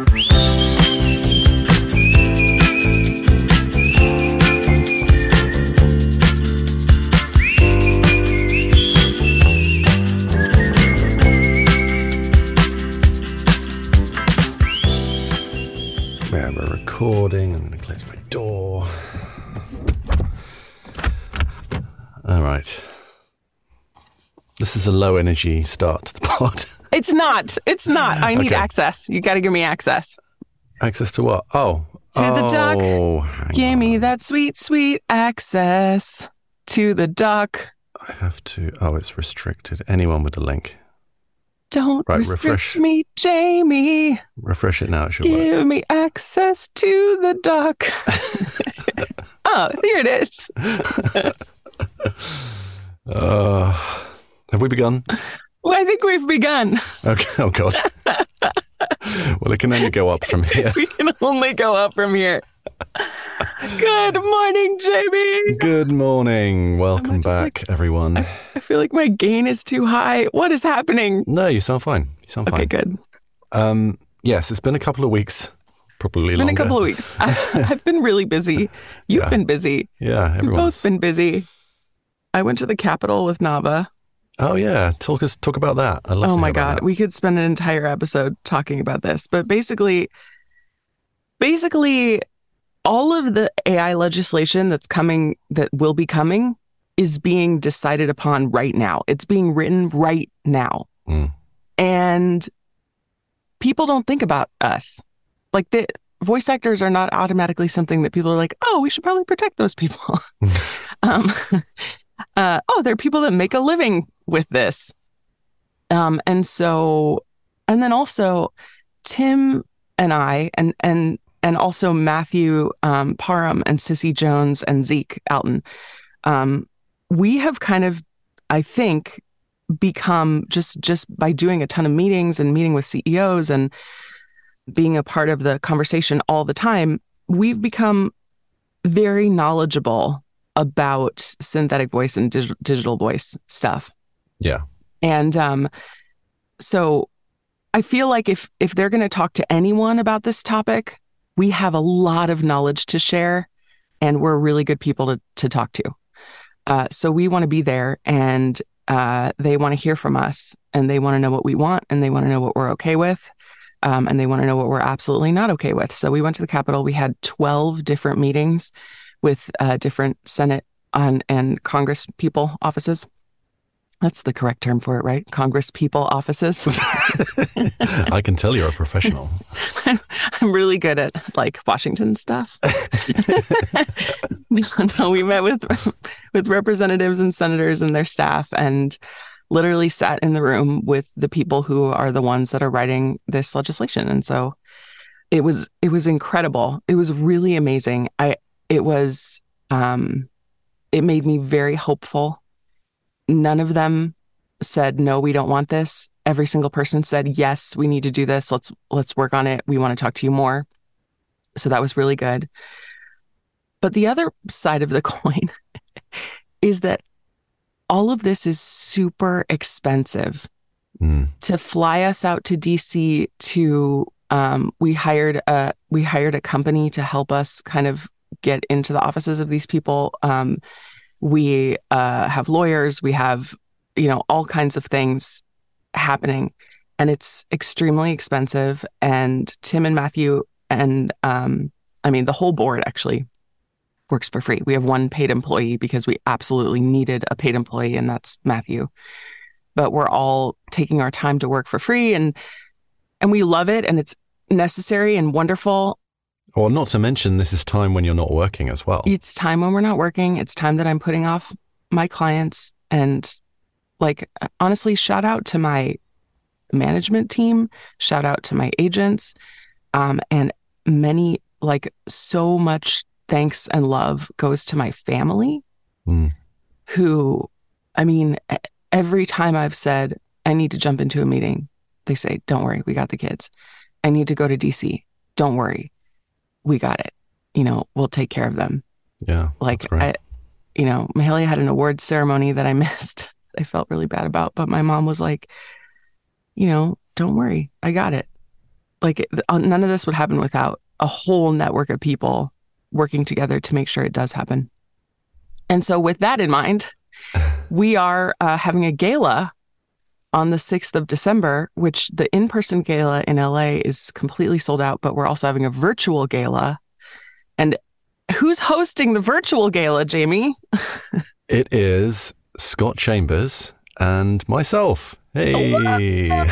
We have a recording. I'm going to close my door. All right. This is a low energy start to the pod. It's not. It's not. I need Okay. access. You got to give me access. Access to what? Oh. To the duck. Oh, hang Give me that sweet, sweet access to the duck. I have to. Oh, it's restricted. Anyone with the link. Don't Right, restrict refresh. me, Jamie. Refresh it now. It should work. Give me access to the duck. oh, here it is. Uh, have we begun? Well, I think we've begun. Okay. Oh, God. well, it can only go up from here. We can only go up from here. Good morning, Jamie. Good morning. Welcome back, everyone. I feel like my gain is too high. What is happening? No, you sound fine. You sound Okay, fine. Okay, good. Um, yes, it's been a couple of weeks. Probably It's been longer. a couple of weeks. I, I've been really busy. You've Yeah. been busy. Yeah, We've both been busy. I went to the Capitol with Nava. Oh yeah, talk us talk about that. I love. Oh my god, that. we could spend an entire episode talking about this. But basically, basically, all of the AI legislation that's coming, that will be coming, is being decided upon right now. It's being written right now, Mm. and people don't think about us. Like the voice actors are not automatically something that people are like, oh, we should probably protect those people. um, uh, oh, there are people that make a living with this. Um, and so, and then also Tim and I, and, and, and also Matthew um, Parham and Cissy Jones and Zeke Alton, um, we have kind of, I think, become just just by doing a ton of meetings and meeting with CEOs and being a part of the conversation all the time, we've become very knowledgeable about synthetic voice and dig- digital voice stuff. Yeah. And um, so I feel like if if they're going to talk to anyone about this topic, we have a lot of knowledge to share, and we're really good people to to talk to. Uh, so we want to be there, and uh, they want to hear from us, and they want to know what we want, and they want to know what we're okay with. Um, and they want to know what we're absolutely not okay with. So we went to the Capitol. We had 12 different meetings with uh, different Senate and, and Congress people offices. That's the correct term for it, right? Congress people offices. I can tell you're a professional. I'm really good at like Washington stuff. no, we met with with representatives and senators and their staff and literally sat in the room with the people who are the ones that are writing this legislation. And so it was it was incredible. It was really amazing. I it was um it made me very hopeful. None of them said no, we don't want this. Every single person said yes, we need to do this. Let's let's work on it. We want to talk to you more. So that was really good. But the other side of the coin is that all of this is super expensive Mm. to fly us out to DC to um, we hired a we hired a company to help us kind of get into the offices of these people. Um, we uh, have lawyers, we have you know all kinds of things happening, and it's extremely expensive. And Tim and Matthew and um, I mean the whole board actually works for free. We have one paid employee because we absolutely needed a paid employee, and that's Matthew but we're all taking our time to work for free and and we love it and it's necessary and wonderful. Or not to mention, this is time when you're not working as well. It's time when we're not working. It's time that I'm putting off my clients and like honestly shout out to my management team, shout out to my agents um and many like so much thanks and love goes to my family Mm. who I mean every time I've said I need to jump into a meeting, they say, "Don't worry, we got the kids." I need to go to DC. Don't worry, we got it. You know, we'll take care of them. Yeah. Like. I, you know, Mahalia had an awards ceremony that I missed. I felt really bad about, but my mom was like, you know, don't worry, I got it. like uh, none of this would happen without a whole network of people working together to make sure it does happen. And so, with that in mind, we are uh, having a gala on the 6th of December, which the in person gala in LA is completely sold out, but we're also having a virtual gala. And who's hosting the virtual gala, Jamie? it is Scott Chambers and myself. Hey. Oh,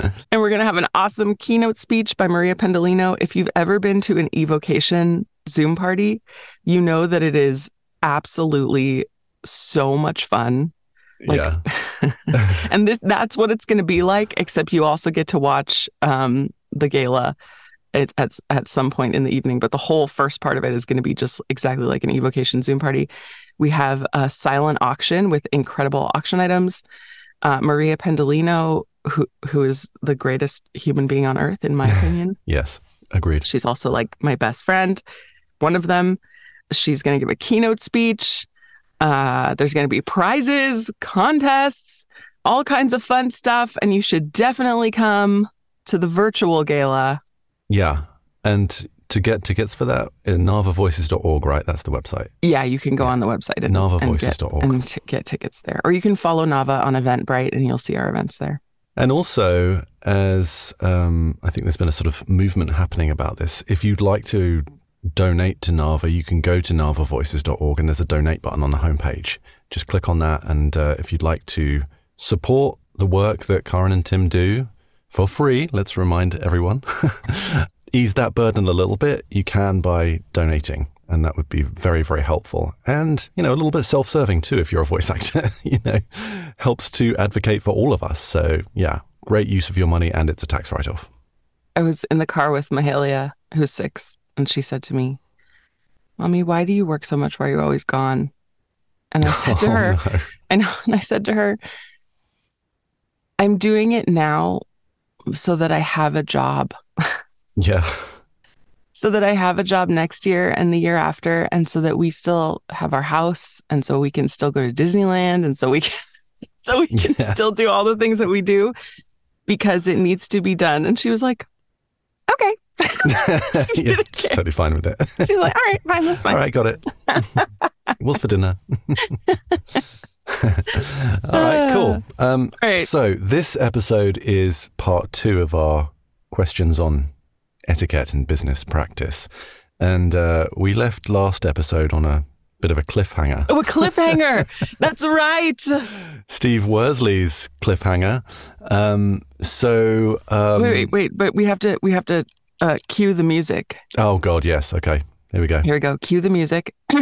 and we're going to have an awesome keynote speech by Maria Pendolino. If you've ever been to an evocation Zoom party, you know that it is absolutely so much fun. Like, yeah. and this that's what it's going to be like. Except you also get to watch um, the gala at, at at some point in the evening. But the whole first part of it is going to be just exactly like an evocation Zoom party. We have a silent auction with incredible auction items. Uh, Maria Pendolino, who who is the greatest human being on earth, in my opinion. yes, agreed. She's also like my best friend. One of them. She's going to give a keynote speech. Uh, there's going to be prizes, contests, all kinds of fun stuff. And you should definitely come to the virtual gala. Yeah. And to get tickets for that, in navavoices.org, right? That's the website. Yeah, you can go yeah. on the website and, navavoices.org. and, get, and get tickets there. Or you can follow Nava on Eventbrite and you'll see our events there. And also, as um, I think there's been a sort of movement happening about this, if you'd like to donate to Nava, you can go to navavoices.org and there's a donate button on the homepage. Just click on that. And uh, if you'd like to support the work that Carin and Tim do for free, let's remind everyone, ease that burden a little bit, you can by donating. And that would be very, very helpful. And, you know, a little bit self serving too, if you're a voice actor, you know, helps to advocate for all of us. So, yeah, great use of your money and it's a tax write off. I was in the car with Mahalia, who's six, and she said to me, Mommy, why do you work so much? Why are you always gone? And I said to oh, her, no. and, and I said to her, I'm doing it now so that I have a job. yeah. So that I have a job next year and the year after, and so that we still have our house, and so we can still go to Disneyland, and so we can, so we can yeah. still do all the things that we do because it needs to be done. And she was like, "Okay." yeah, she's totally fine with it. She's like, all right, fine, that's fine. All right, got it. What's for dinner? all right, cool. Um, right. So this episode is part two of our questions on etiquette and business practice. And uh, we left last episode on a bit of a cliffhanger. Oh, a cliffhanger. That's right. Steve Worsley's cliffhanger. Um, so um, wait, wait, wait, but we have to we have to uh, cue the music. Oh God, yes. Okay, here we go. Here we go. Cue the music.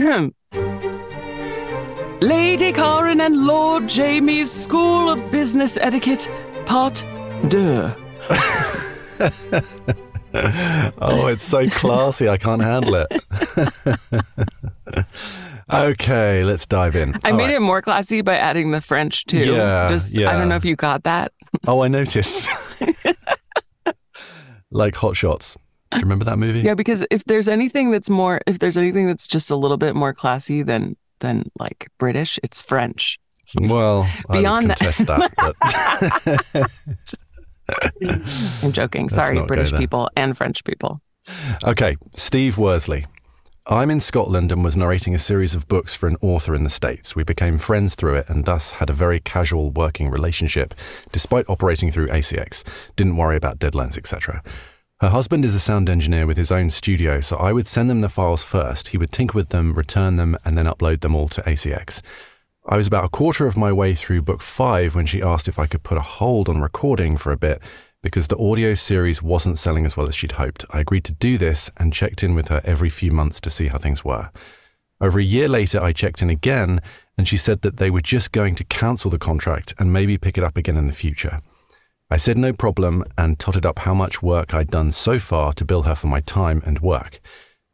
Lady Carin and Lord Jamie's School of Business Etiquette, Part Deux. oh, it's so classy. I can't handle it. okay, let's dive in. I All made right. it more classy by adding the French too. Yeah, Just yeah. I don't know if you got that. oh, I noticed like Hot Shots. Do you remember that movie? Yeah, because if there's anything that's more, if there's anything that's just a little bit more classy than than like British, it's French. Well, beyond that, that I'm joking. Sorry, British people and French people. Okay, Steve Worsley. I'm in Scotland and was narrating a series of books for an author in the States. We became friends through it and thus had a very casual working relationship, despite operating through ACX. Didn't worry about deadlines, etc. Her husband is a sound engineer with his own studio, so I would send them the files first. He would tinker with them, return them, and then upload them all to ACX. I was about a quarter of my way through book five when she asked if I could put a hold on recording for a bit because the audio series wasn't selling as well as she'd hoped. I agreed to do this and checked in with her every few months to see how things were. Over a year later, I checked in again, and she said that they were just going to cancel the contract and maybe pick it up again in the future. I said no problem and totted up how much work I'd done so far to bill her for my time and work.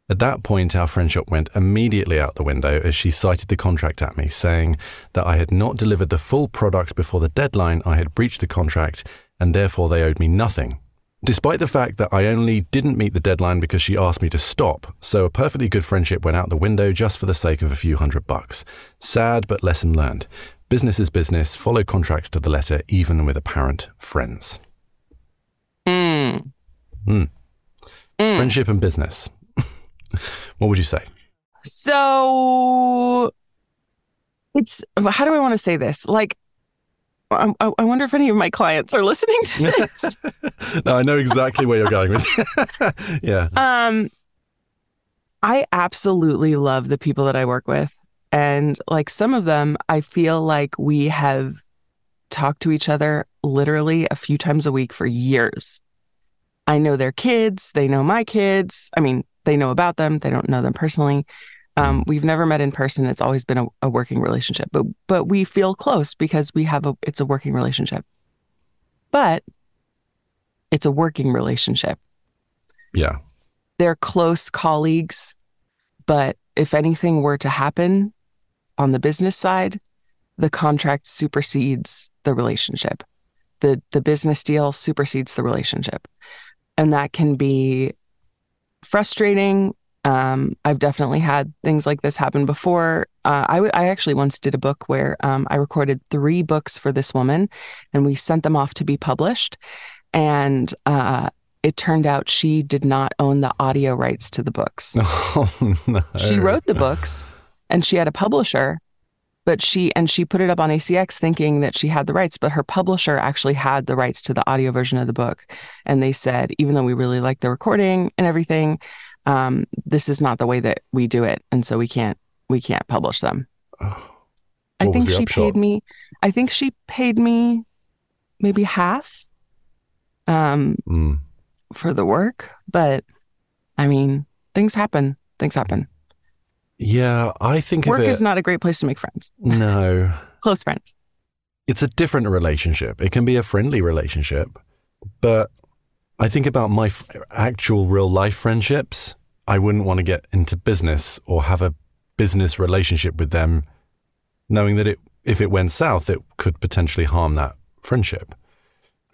At that point, our friendship went immediately out the window as she cited the contract at me, saying that I had not delivered the full product before the deadline, I had breached the contract, and therefore they owed me nothing. Despite the fact that I only didn't meet the deadline because she asked me to stop, so a perfectly good friendship went out the window just for the sake of a few hundred bucks. Sad, but lesson learned. Business is business, follow contracts to the letter, even with apparent friends. Mm. Mm. Mm. Friendship and business. what would you say? So it's how do I want to say this? Like, I, I wonder if any of my clients are listening to this. no, I know exactly where you're going with. yeah. um, I absolutely love the people that I work with, and like some of them, I feel like we have talked to each other literally a few times a week for years. I know their kids, they know my kids. I mean, they know about them, they don't know them personally. Um, we've never met in person. It's always been a, a working relationship, but but we feel close because we have a it's a working relationship. But it's a working relationship. Yeah. They're close colleagues, but if anything were to happen on the business side, the contract supersedes the relationship. The the business deal supersedes the relationship. And that can be frustrating. Um, I've definitely had things like this happen before. Uh, I, w- I actually once did a book where um, I recorded three books for this woman and we sent them off to be published. And uh, it turned out she did not own the audio rights to the books. Oh, no. She wrote the books and she had a publisher, but she and she put it up on ACX thinking that she had the rights, but her publisher actually had the rights to the audio version of the book. And they said, even though we really liked the recording and everything, um, this is not the way that we do it, and so we can't we can't publish them. I think she upshot? paid me. I think she paid me maybe half um, Mm. for the work, but I mean, things happen. Things happen. Yeah, I think Work of it. is not a great place to make friends, no, close friends. it's a different relationship. It can be a friendly relationship, but I think about my f- actual real life friendships. I wouldn't want to get into business or have a business relationship with them, knowing that it, if it went south, it could potentially harm that friendship.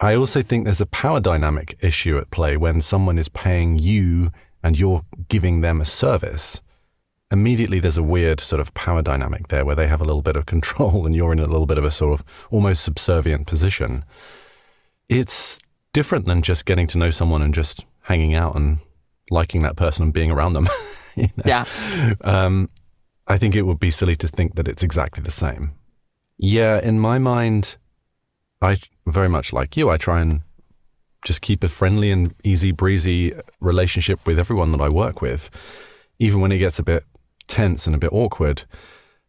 I also think there's a power dynamic issue at play when someone is paying you and you're giving them a service. Immediately, there's a weird sort of power dynamic there where they have a little bit of control and you're in a little bit of a sort of almost subservient position. It's different than just getting to know someone and just hanging out and liking that person and being around them. you know? Yeah. Um, I think it would be silly to think that it's exactly the same. Yeah, in my mind, I very much like you. I try and just keep a friendly and easy breezy relationship with everyone that I work with, even when it gets a bit tense and a bit awkward.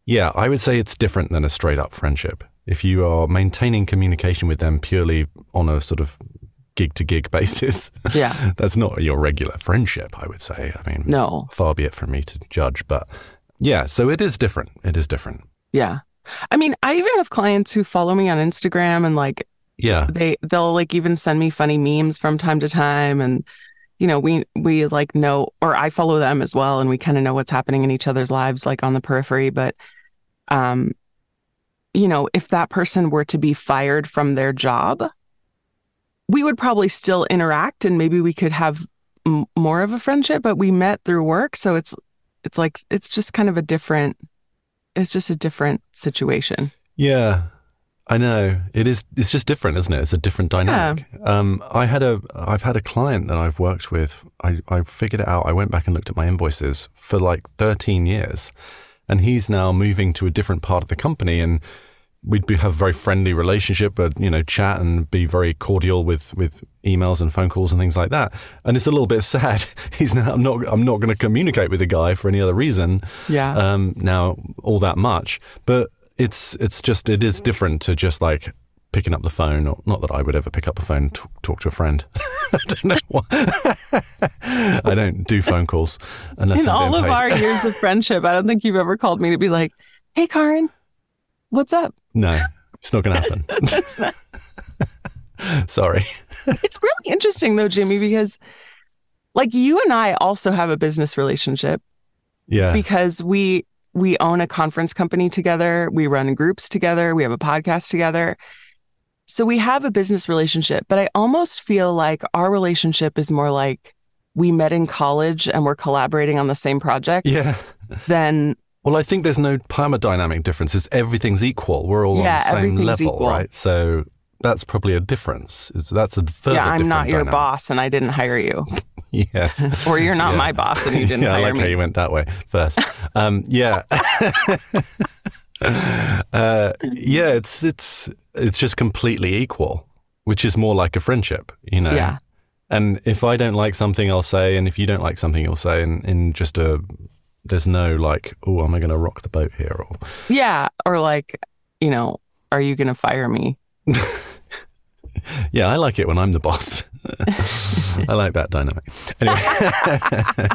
Yeah, I would say it's different than a straight up friendship. If you are maintaining communication with them purely on a sort of gig to gig basis, Yeah. that's not your regular friendship, I would say. I mean, No. far be it from me to judge, but yeah, so it is different. It is different. Yeah. I mean, I even have clients who follow me on Instagram and like Yeah. they they'll like even send me funny memes from time to time and you know, we we like know or I follow them as well and we kind of know what's happening in each other's lives like on the periphery, but um you know, if that person were to be fired from their job, we would probably still interact and maybe we could have m- more of a friendship, but we met through work, so it's it's like it's just kind of a different it's just a different situation. Yeah. I know. It is it's just different, isn't it? It's a different dynamic. Um I had a I've had a client that I've worked with. I, I figured it out. I went back and looked at my invoices for like 13 years. And he's now moving to a different part of the company and we'd be, have a very friendly relationship, but you know, chat and be very cordial with with emails and phone calls and things like that. And it's a little bit sad. He's now I'm not I'm not going to communicate with the guy for any other reason Yeah. um, now all that much. But it's it's just it is different to just like picking up the phone. Or, not that I would ever pick up a phone and talk, to a friend. I don't know why. I don't do phone calls unless in I'm all of paid. our years of friendship, I don't think you've ever called me to be like, "Hey, Carin, what's up?" No, it's not going to happen. That's not- Sorry. it's really interesting though, Jimmy, because like you and I also have a business relationship Yeah. because we we own a conference company together, we run groups together, we have a podcast together. So we have a business relationship, but I almost feel like our relationship is more like we met in college and we're collaborating on the same projects yeah. than Well, I think there's no power dynamic differences. Everything's equal. We're all Yeah, on the same level, equal. right? So that's probably a difference. Is that's a further yeah, I'm not your dynamic. boss and I didn't hire you. Yes. or you're not Yeah. my boss and you didn't yeah, I hire like how you went that way first. Um, yeah, uh, yeah. It's it's it's just completely equal, which is more like a friendship, you know. Yeah. And if I don't like something, I'll say, and if you don't like something, you'll say, and in just a there's no like, oh, am I going to rock the boat here? Or Yeah. Or like, you know, are you going to fire me? yeah, I like it when I'm the boss. I like that dynamic. Anyway,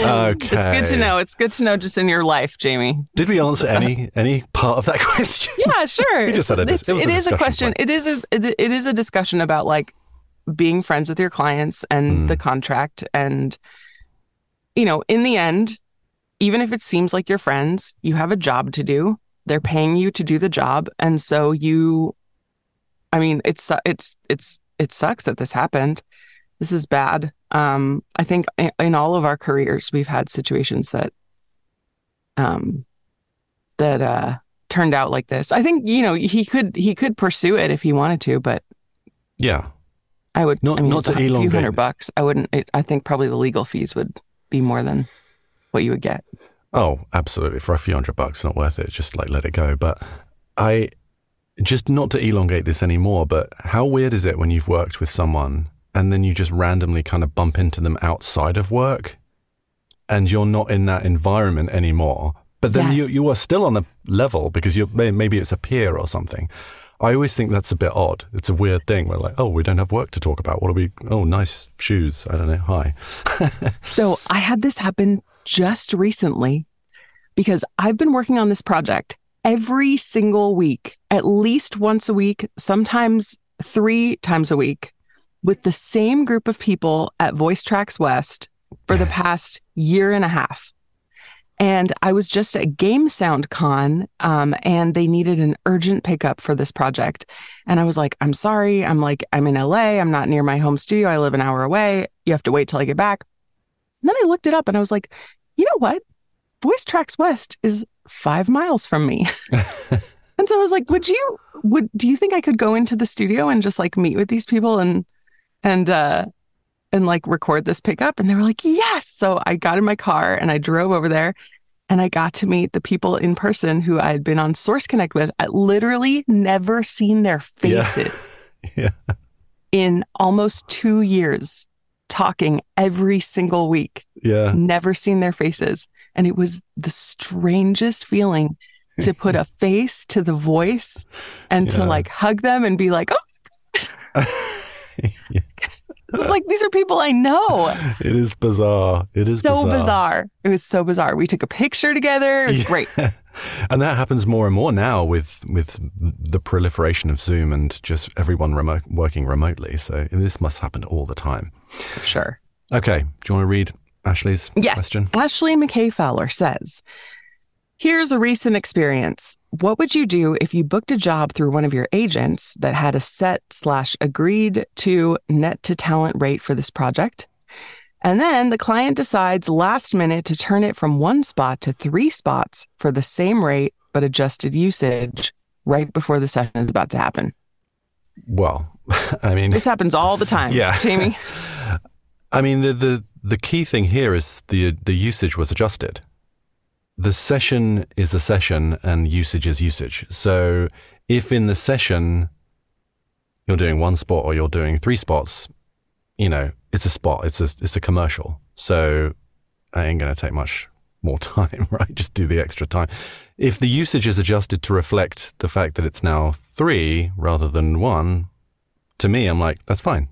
okay. It's good to know. It's good to know just in your life, Jamie. Did we answer any any part of that question? Yeah, sure. We just had a dis- it a it is a question. point. It is a it, it is a discussion about like being friends with your clients and Mm. the contract and you know, in the end, even if it seems like you're friends, you have a job to do. They're paying you to do the job, and so you I mean, it's it's it's it sucks that this happened. This is bad. Um I think in, all of our careers we've had situations that um that uh turned out like this. I think you know he could he could pursue it if he wanted to, but Yeah. I would Not- I mean, not it's to a few hundred bucks. I wouldn't. It, I think probably the legal fees would be more than what you would get. Oh, absolutely. For a few hundred bucks, not worth it. Just like let it go. But I just not to elongate this anymore, but how weird is it when you've worked with someone and then you just randomly kind of bump into them outside of work and you're not in that environment anymore? But then you, Yes. you are still on a level because you're maybe it's a peer or something. I always think that's a bit odd. It's a weird thing. We're like, oh, we don't have work to talk about. What are we? Oh, nice shoes. I don't know. Hi. So I had this happen just recently because I've been working on this project every single week, at least once a week, sometimes three times a week, with the same group of people at Voice Tracks West for the past year and a half. And I was just at Game Sound Con, um, and they needed an urgent pickup for this project. And I was like, I'm sorry. I'm like, I'm in LA. I'm not near my home studio. I live an hour away. You have to wait till I get back. And then I looked it up and I was like, you know what? Voice Tracks West is five miles from me. and so I was like, would you, would, do you think I could go into the studio and just like meet with these people and, and, uh, and like record this pickup? And they were like, yes. So I got in my car and I drove over there and I got to meet the people in person who I had been on Source Connect with. I literally never seen their faces yeah. in almost two years, talking every single week Yeah. never seen their faces. And it was the strangest feeling to put a face to the voice and to like hug them and be like, oh, Yeah. it's like these are people I know. It is bizarre. It is so bizarre. It was so bizarre. We took a picture together. It was Yeah. great. and that happens more and more now with with the proliferation of Zoom and just everyone remote, working remotely. So this must happen all the time. Sure. Okay, do you want to read Ashley's Yes. question? Ashley McKay Fowler says, Here's a recent experience. What would you do if you booked a job through one of your agents that had a set slash agreed to net to talent rate for this project? And then the client decides last minute to turn it from one spot to three spots for the same rate, but adjusted usage right before the session is about to happen. Well, I mean, This happens all the time. Yeah. Jamie. I mean the, the the key thing here is the the usage was adjusted. The session is a session and usage is usage. So if in the session you're doing one spot or you're doing three spots, you know, it's a spot, it's a it's a commercial. So I ain't gonna take much more time, right? Just do the extra time. If the usage is adjusted to reflect the fact that it's now three rather than one, to me, I'm like, that's fine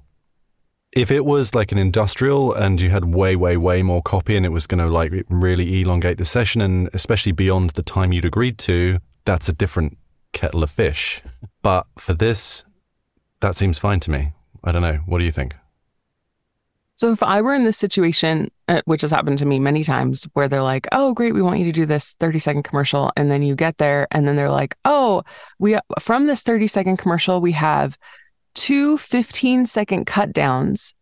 if it was like an industrial and you had way, way, way more copy and it was going to like really elongate the session and especially beyond the time you'd agreed to, that's a different kettle of fish. But for this, that seems fine to me. I don't know. What do you think? So if I were in this situation, uh, which has happened to me many times, where they're like, "Oh, great, we want you to do this 30 second commercial," and then you get there, and then they're like, "Oh, we from this 30 second commercial, we have two 15 second cut downs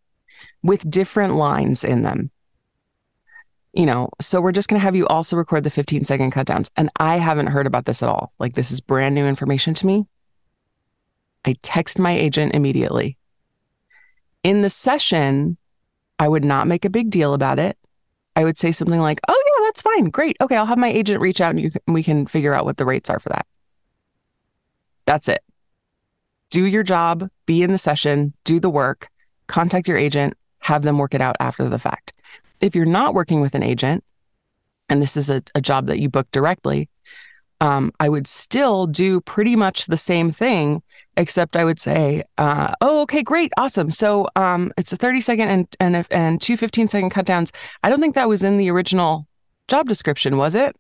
with different lines in them." You know, so we're just going to have you also record the 15 second cut downs. And I haven't heard about this at all. Like, this is brand new information to me. I text my agent immediately. In the session, I would not make a big deal about it. I would say something like, "Oh yeah, that's fine. Great. Okay, I'll have my agent reach out and can, we can figure out what the rates are for that." That's it. Do your job, be in the session, do the work, contact your agent, have them work it out after the fact. If you're not working with an agent, and this is a, a job that you book directly, um, I would still do pretty much the same thing, except I would say, uh, "Oh, okay, great, awesome. So um, it's a 30 second and and and two 15 second cut downs. I don't think that was in the original job description, was it?"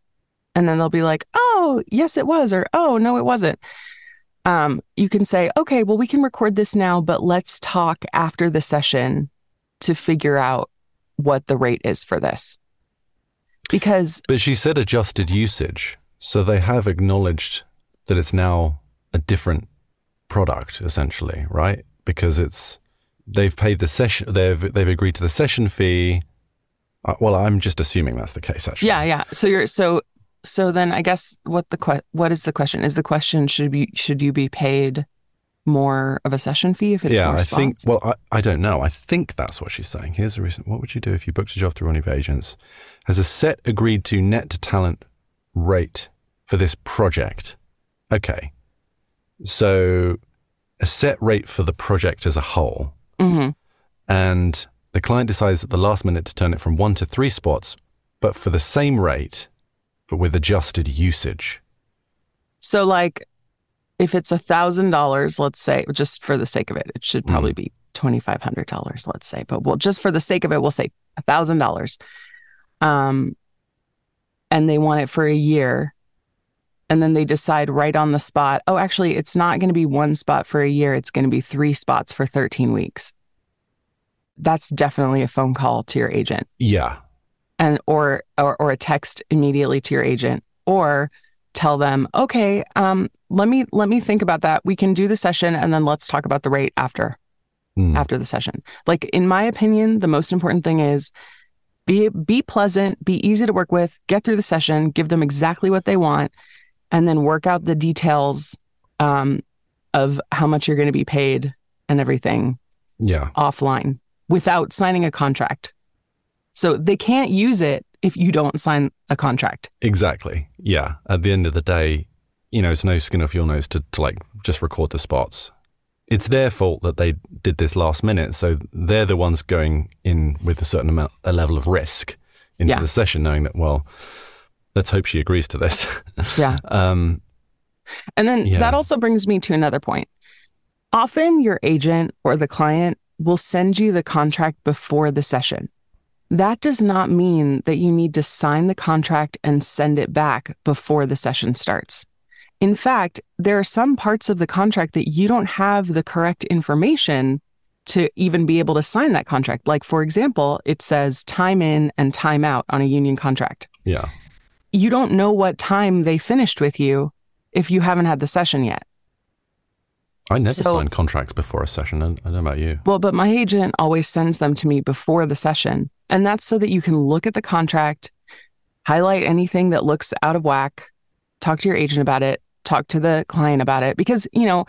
And then they'll be like, "Oh, yes, it was," or "Oh, no, it wasn't." Um, you can say, "Okay, well, we can record this now, but let's talk after the session to figure out what the rate is for this." Because, but she said adjusted usage. So they have acknowledged that it's now a different product, essentially, right? Because it's they've paid the session, they've they've agreed to the session fee. Uh, well, I'm just assuming that's the case, actually. Yeah, yeah. So you're so so then I guess what the que- what is the question? Is the question should be should you be paid more of a session fee if it's yeah, more I spots? think. Well, I, I don't know. I think that's what she's saying. Here's a reason. What would you do if you booked a job through one of your agents? Has a set agreed to net to talent rate for this project? Okay, so a set rate for the project as a whole, Mhm. and the client decides at the last minute to turn it from one to three spots, but for the same rate, but with adjusted usage. So like if it's a thousand dollars, let's say, just for the sake of it, it should probably be twenty five hundred dollars, let's say. But we'll just for the sake of it, we'll say a thousand dollars. Um and they want it for a year. And then they decide right on the spot, oh, actually, it's not going to be one spot for a year. It's going to be three spots for 13 weeks. That's definitely a phone call to your agent Yeah, and or or, or a text immediately to your agent or tell them okay um, let me let me think about that we can do the session and then let's talk about the rate after Mm. after the session like in my opinion the most important thing is be be pleasant be easy to work with get through the session give them exactly what they want and then work out the details um, of how much you're going to be paid and everything yeah, offline without signing a contract. So they can't use it if you don't sign a contract. exactly. Yeah, at the end of the day, you know, it's no skin off your nose to, to like just record the spots. It's their fault that they did this last minute, so they're the ones going in with a certain amount, a level of risk into Yeah. the session, knowing that well, let's hope she agrees to this. Yeah. um, And then Yeah. that also brings me to another point. Often your agent or the client will send you the contract before the session. That does not mean that you need to sign the contract and send it back before the session starts. In fact, there are some parts of the contract that you don't have the correct information to even be able to sign that contract. Like, for example, it says time in and time out on a union contract. yeah, You don't know what time they finished with you if you haven't had the session yet. I never So- sign contracts before a session. I I don't know about you. Well, but my agent always sends them to me before the session. And that's so that you can look at the contract, highlight anything that looks out of whack, talk to your agent about it, talk to the client about it. Because, you know,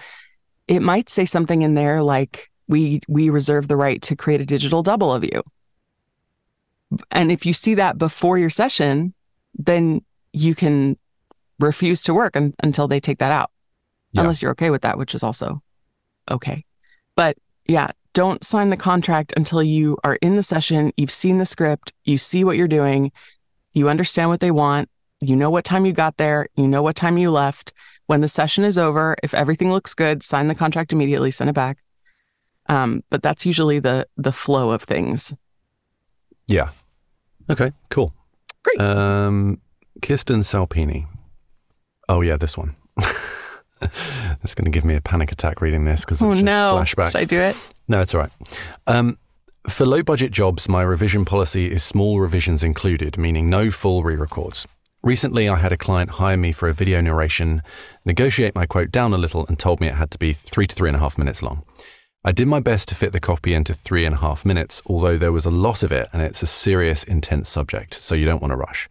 it might say something in there like, we we reserve the right to create a digital double of you. And if you see that before your session, then you can refuse to work un- until they take that out Yeah. unless you're okay with that, which is also okay. But yeah, don't sign the contract until you are in the session, you've seen the script, you see what you're doing, you understand what they want, you know what time you got there, you know what time you left. When the session is over, if everything looks good, sign the contract immediately, send it back. Um, but that's usually the the flow of things. Yeah. Okay, cool. Great. Um, Kirsten Salpini. Oh, yeah, this one. That's going to give me a panic attack reading this because it's oh just no! flashbacks. Should I do it? No, it's all right. Um, for low budget jobs, my revision policy is small revisions included, meaning no full re records. Recently, I had a client hire me for a video narration, negotiate my quote down a little, and told me it had to be three to three and a half minutes long. I did my best to fit the copy into three and a half minutes, although there was a lot of it and it's a serious, intense subject, so you don't want to rush.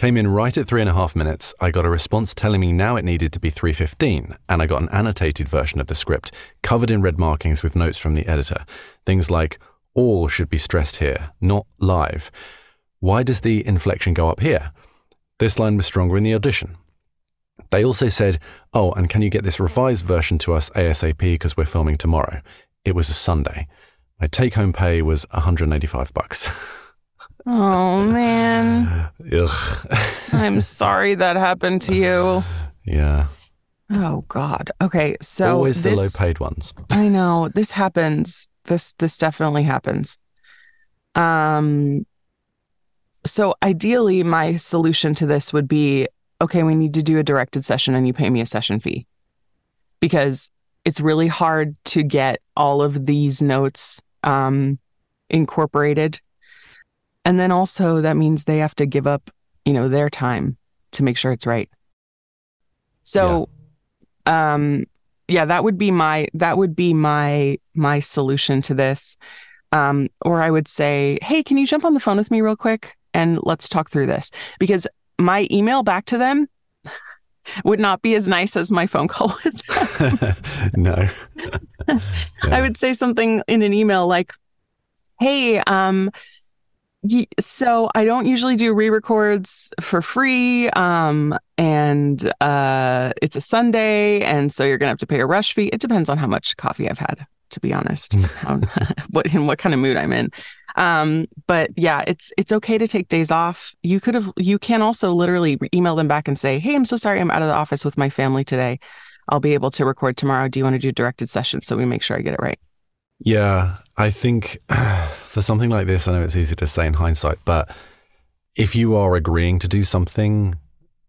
Came in right at three and a half minutes. I got a response telling me now it needed to be 3.15, and I got an annotated version of the script, covered in red markings with notes from the editor. Things like, all should be stressed here, not live. Why does the inflection go up here? This line was stronger in the audition. They also said, Oh, and can you get this revised version to us ASAP because we're filming tomorrow? It was a Sunday. My take home pay was 185 bucks. Oh man. Ugh. I'm sorry that happened to you. Yeah. Oh God. Okay, so Always the low paid ones. I know this happens. This this definitely happens. Um. So ideally, my solution to this would be okay. We need to do a directed session, and you pay me a session fee because it's really hard to get all of these notes um, incorporated, and then also that means they have to give up, you know, their time to make sure it's right. So, um, yeah, that would be my that would be my my solution to this. Um, or I would say, hey, can you jump on the phone with me real quick and let's talk through this because my email back to them would not be as nice as my phone call with them. no. I would say something in an email like, "Hey, um, so I don't usually do re-records for free, um, and uh, it's a Sunday, and so you're gonna have to pay a rush fee. It depends on how much coffee I've had, to be honest, what in what kind of mood I'm in. Um, but yeah, it's it's okay to take days off. You could have you can also literally email them back and say, "Hey, I'm so sorry, I'm out of the office with my family today." I'll be able to record tomorrow. Do you want to do directed sessions so we make sure I get it right? Yeah, I think for something like this, I know it's easy to say in hindsight, but if you are agreeing to do something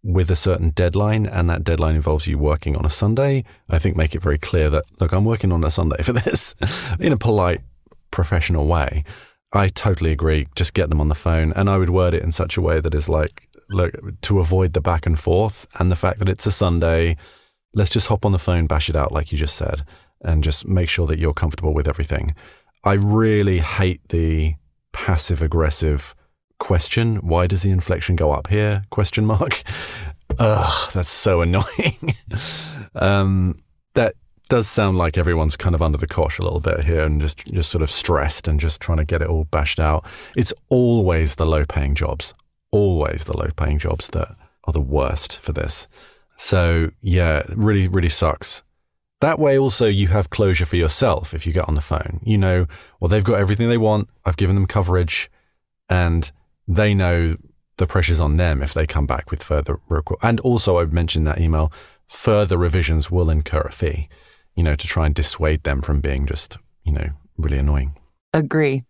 with a certain deadline and that deadline involves you working on a Sunday, I think make it very clear that, look, I'm working on a Sunday for this in a polite, professional way. I totally agree. Just get them on the phone. And I would word it in such a way that is like, look, to avoid the back and forth and the fact that it's a Sunday, let's just hop on the phone, bash it out, like you just said, and just make sure that you're comfortable with everything. I really hate the passive aggressive question. Why does the inflection go up here? Question mark. Ugh, that's so annoying. um, that does sound like everyone's kind of under the cosh a little bit here and just just sort of stressed and just trying to get it all bashed out. It's always the low paying jobs, always the low paying jobs that are the worst for this. So yeah, really really sucks. That way also you have closure for yourself if you get on the phone. You know, well they've got everything they want. I've given them coverage and they know the pressure's on them if they come back with further requ- and also I mentioned that email further revisions will incur a fee you know, to try and dissuade them from being just, you know, really annoying. Agree.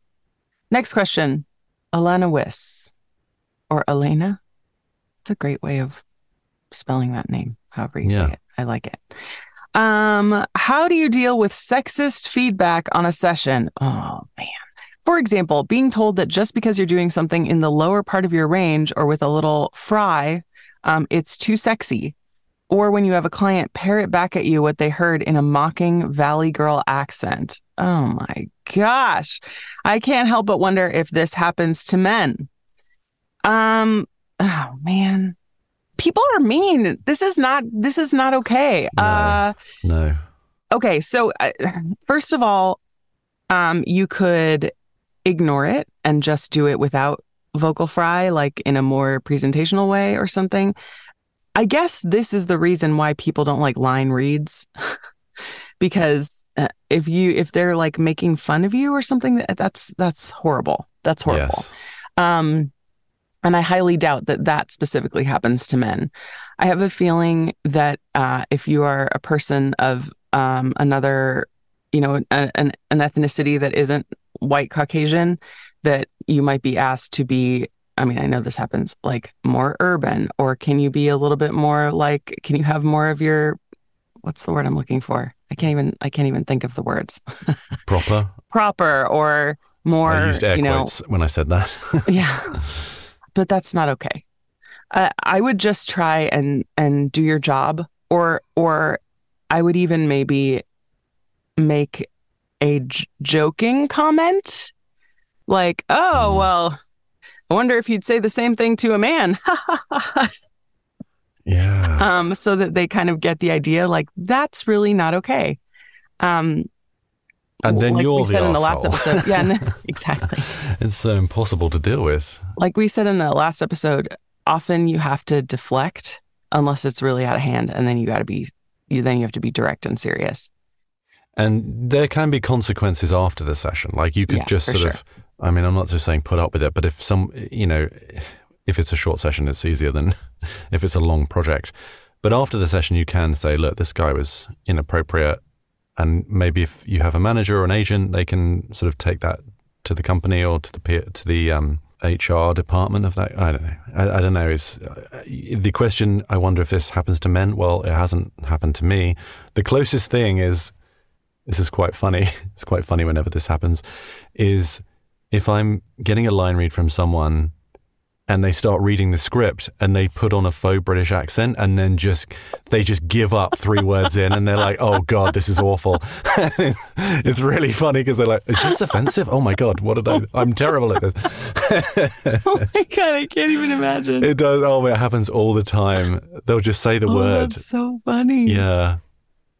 Next question. Alana Wiss or Elena. It's a great way of spelling that name, however you Yeah. say it. I like it. Um, how do you deal with sexist feedback on a session? Oh man. For example, being told that just because you're doing something in the lower part of your range or with a little fry, um, it's too sexy. Or when you have a client parrot back at you what they heard in a mocking Valley Girl accent. Oh my gosh. I can't help but wonder if this happens to men. Um, oh man. People are mean. This is not this is not okay. No. Uh No. okay, so uh, first of all, um you could ignore it and just do it without vocal fry like in a more presentational way or something. I guess this is the reason why people don't like line reads because uh, if you if they're like making fun of you or something that, that's that's horrible. That's horrible. Yes. Um, and I highly doubt that that specifically happens to men. I have a feeling that uh, if you are a person of um, another, you know, an, an, an ethnicity that isn't white Caucasian, that you might be asked to be. I mean, I know this happens like more urban, or can you be a little bit more like? Can you have more of your? What's the word I'm looking for? I can't even. I can't even think of the words. Proper. Proper or more. I used air you know, quotes when I said that. yeah but that's not okay uh, i would just try and and do your job or or i would even maybe make a j- joking comment like oh Mm. well I wonder if you'd say the same thing to a man. Yeah. um, so that they kind of get the idea like that's really not okay. Um, and then like you're we the said in the last episode. Yeah, and- exactly. it's so impossible to deal with. Like we said in the last episode, often you have to deflect unless it's really out of hand, and then you got to be, you then you have to be direct and serious. And there can be consequences after the session. Like you could Yeah, just sort sure. of, I mean, I'm not just saying put up with it, but if some, you know, if it's a short session, it's easier than if it's a long project. But after the session, you can say, look, this guy was inappropriate. And maybe if you have a manager or an agent, they can sort of take that to the company or to the to the um, HR department of that. I don't know. I, I don't know. It's uh, the question. I wonder if this happens to men. Well, it hasn't happened to me. The closest thing is this is quite funny. It's quite funny whenever this happens. Is if I'm getting a line read from someone and they start reading the script and they put on a faux British accent and then just they just give up three words in and they're like, "Oh God, this is awful." it's really funny because they're like, "Is this offensive? Oh my God, what did I? I'm terrible at this." oh my god, I can't even imagine. It does. Oh, it happens all the time. They'll just say the oh, word. that's so funny. Yeah,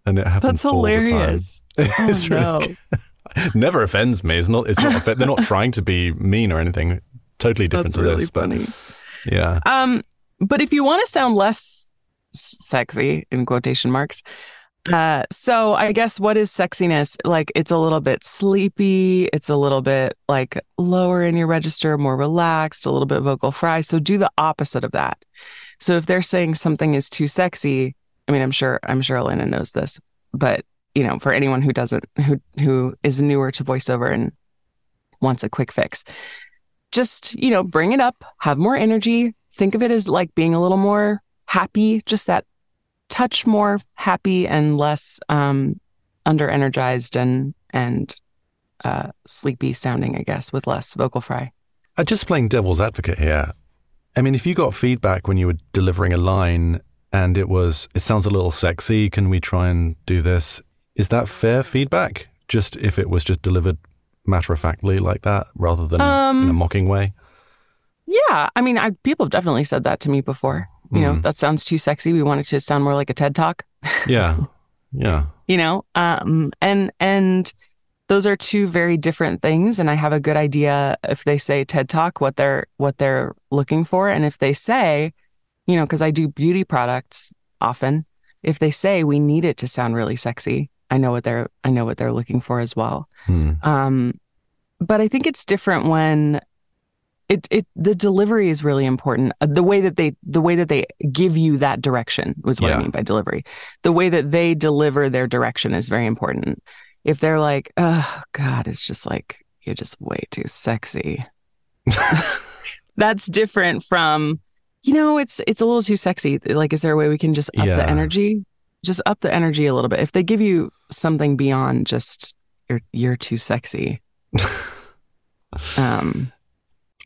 and it happens. that's all the time. hilarious. Oh, it's really never offends me. It's not. It's not. They're not trying to be mean or anything. Totally different That's to really this. but funny. yeah. Um, but if you want to sound less sexy in quotation marks, uh, so I guess what is sexiness? Like it's a little bit sleepy, it's a little bit like lower in your register, more relaxed, a little bit vocal fry. So do the opposite of that. So if they're saying something is too sexy, I mean, I'm sure I'm sure Elena knows this, but you know, for anyone who doesn't, who who is newer to voiceover and wants a quick fix, just you know, bring it up, have more energy. Think of it as like being a little more happy, just that touch more happy and less um, under energized and and uh, sleepy sounding, I guess, with less vocal fry. Uh, just playing devil's advocate here. I mean, if you got feedback when you were delivering a line and it was, it sounds a little sexy, can we try and do this? Is that fair feedback? Just if it was just delivered matter of factly like that rather than in a Um, mocking way? Yeah, I mean, I, people have definitely said that to me before. You know, Mm. that sounds too sexy. We want it to sound more like a TED talk. Yeah. Yeah. you know um and and those are two very different things and i have a good idea if they say ted talk what they're what they're looking for and if they say you know because i do beauty products often if they say we need it to sound really sexy i know what they're i know what they're looking for as well Hmm. um but i think it's different when it, it the delivery is really important. Uh, The way that they the way that they give you that direction was what Yeah. I mean by delivery. The way that they deliver their direction is very important. If they're like, oh God, it's just like you're just way too sexy. That's different from, you know, it's it's a little too sexy. Like, is there a way we can just up Yeah. the energy? Just up the energy a little bit. If they give you something beyond just you're you're too sexy. um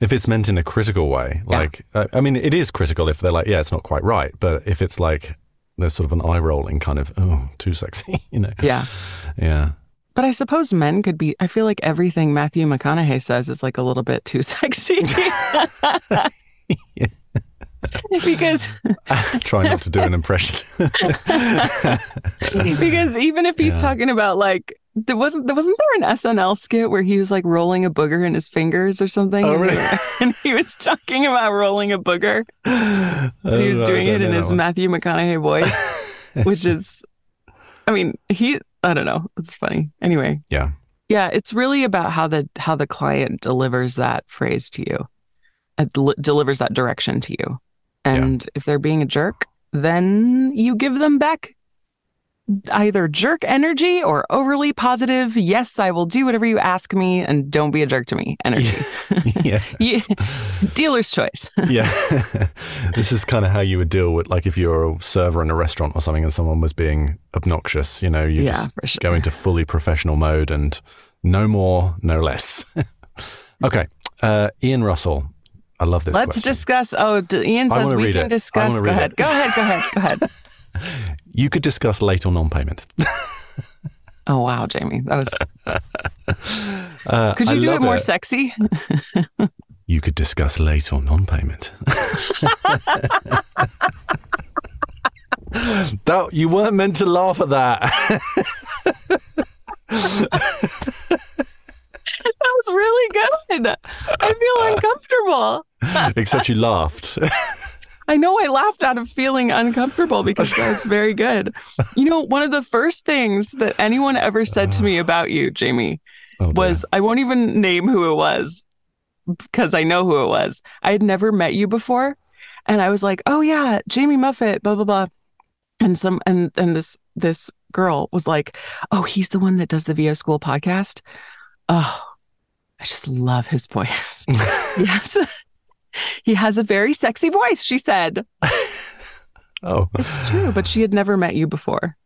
If it's meant in a critical way, like, uh, I mean, it is critical if they're like, yeah, it's not quite right. But if it's like, there's sort of an eye rolling kind of, oh, too sexy, you know? yeah. Yeah. But I suppose men could be. I feel like everything Matthew McConaughey says is like a little bit too sexy. because Try not to do an impression. because even if he's Yeah. talking about like there wasn't there wasn't there an SNL skit where he was like rolling a booger in his fingers or something, Oh, and, really? and he was talking about rolling a booger. he was doing it in his Matthew McConaughey voice, which is, I mean, he. I don't know. It's funny. Anyway, Yeah. Yeah, it's really about how the how the client delivers that phrase to you, uh, del- delivers that direction to you, and if they're being a jerk, then you give them back either jerk energy or overly positive. Yes, I will do whatever you ask me, and don't be a jerk to me. Energy, yeah. You- dealer's choice. yeah. this is kind of how you would deal with, like, if you're a server in a restaurant or something and someone was being obnoxious, you know, you yeah, just sure. go into fully professional mode and no more, no less. okay. Uh, Ian Russell. I love this Let's question. discuss. Oh, D- Ian says we can it. Discuss. wanna Go ahead. Go ahead. Go ahead. Go ahead. you could discuss late or non-payment. Oh wow, Jamie, that was. Uh, Could I you do it love more sexy? you could discuss late or non payment. that you weren't meant to laugh at that. that was really good. I feel uncomfortable. Except you laughed. I know I laughed out of feeling uncomfortable because that was very good. You know, one of the first things that anyone ever said to me uh-huh. about you, Jamie, oh, was I won't even name who it was because I know who it was. I had never met you before. And I was like, oh yeah, Jamie Muffett, blah, blah, blah. And some and and this this girl was like, Oh, he's the one that does the VO school podcast. Oh, I just love his voice. yes. he has a very sexy voice, she said. oh. It's true, but she had never met you before.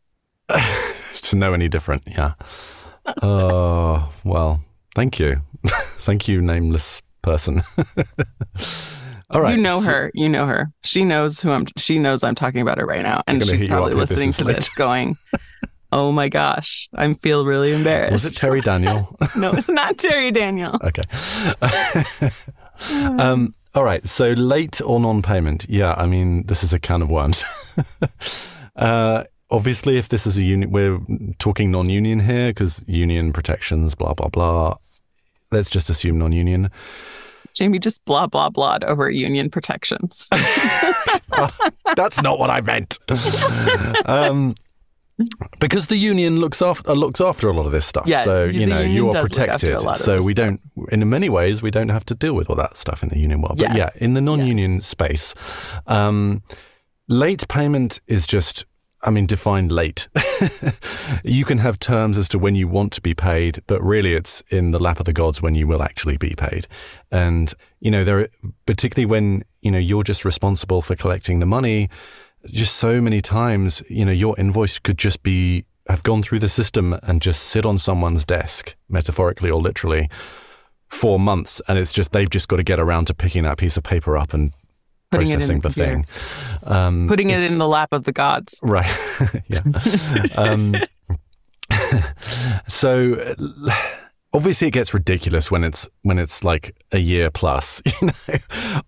to know any different, yeah. Oh, well, thank you. thank you, nameless person. All right. You know so, her. You know her. She knows who I'm. She knows I'm talking about her right now, and she's probably listening this to this, going, "Oh my gosh, I feel really embarrassed." Was it Terry Daniel? no, it's not Terry Daniel. okay. um, all right. So late or non-payment? Yeah. I mean, this is a can of worms. uh, obviously, if this is a union, we're talking non-union here because union protections, blah blah blah. Let's just assume non-union. Jamie just blah blah blah over union protections. That's not what I meant. um, because the union looks after uh, looks after a lot of this stuff. Yeah, so you know you are protected. So we don't, in many ways, we don't have to deal with all that stuff in the union world. But yes. yeah, in the non-union yes. space, um, late payment is just I mean, define late. you can have terms as to when you want to be paid, but really it's in the lap of the gods when you will actually be paid. And, you know, there, particularly when, you know, you're just responsible for collecting the money, just so many times, you know, your invoice could just be, have gone through the system and just sit on someone's desk, metaphorically or literally, for months. And it's just, they've just got to get around to picking that piece of paper up and Putting processing the, the thing. Um, Putting it in the lap of the gods. Right. yeah. um, so obviously it gets ridiculous when it's when it's like a year plus. You know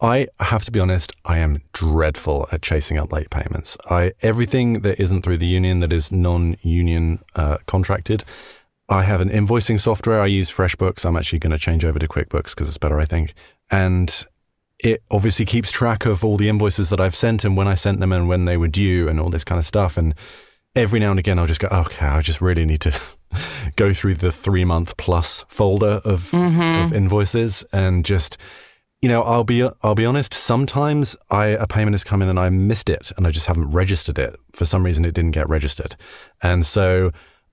i have to be honest i am dreadful at chasing up late payments. I everything that isn't through the union that is non-union uh, contracted i have an invoicing software. I use freshbooks. I'm actually going to change over to quickbooks because it's better i think. And it obviously keeps track of all the invoices that I've sent and when I sent them and when they were due and all this kind of stuff. And every now and again, I'll just go, okay, I just really need to go through the three month plus folder of, mm-hmm. of invoices and just, you know, I'll be I'll be honest. Sometimes I a payment has come in and I missed it and I just haven't registered it for some reason. It didn't get registered, and so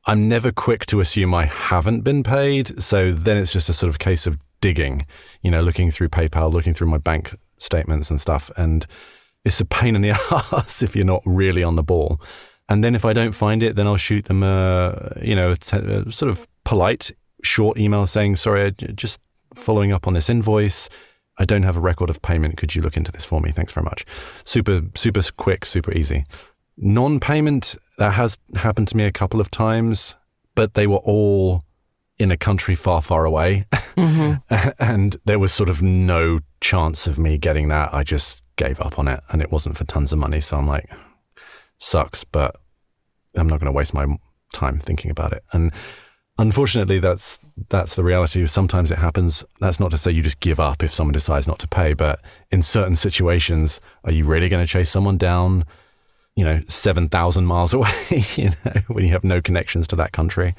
I'm never quick to assume I haven't been paid. So then it's just a sort of case of digging, you know, looking through PayPal, looking through my bank statements and stuff. And it's a pain in the ass if you're not really on the ball. And then if I don't find it, then I'll shoot them a, you know, a sort of polite, short email saying, sorry, just following up on this invoice. I don't have a record of payment. Could you look into this for me? Thanks very much. Super, super quick, super easy. Non payment, that has happened to me a couple of times, but they were all in a country far, far away. Mm-hmm. and there was sort of no chance of me getting that. I just gave up on it and it wasn't for tons of money. So I'm like, sucks, but I'm not going to waste my time thinking about it. And unfortunately, that's that's the reality. Sometimes it happens. That's not to say you just give up if someone decides not to pay, but in certain situations, are you really going to chase someone down? You know, seven thousand miles away. You know, when you have no connections to that country.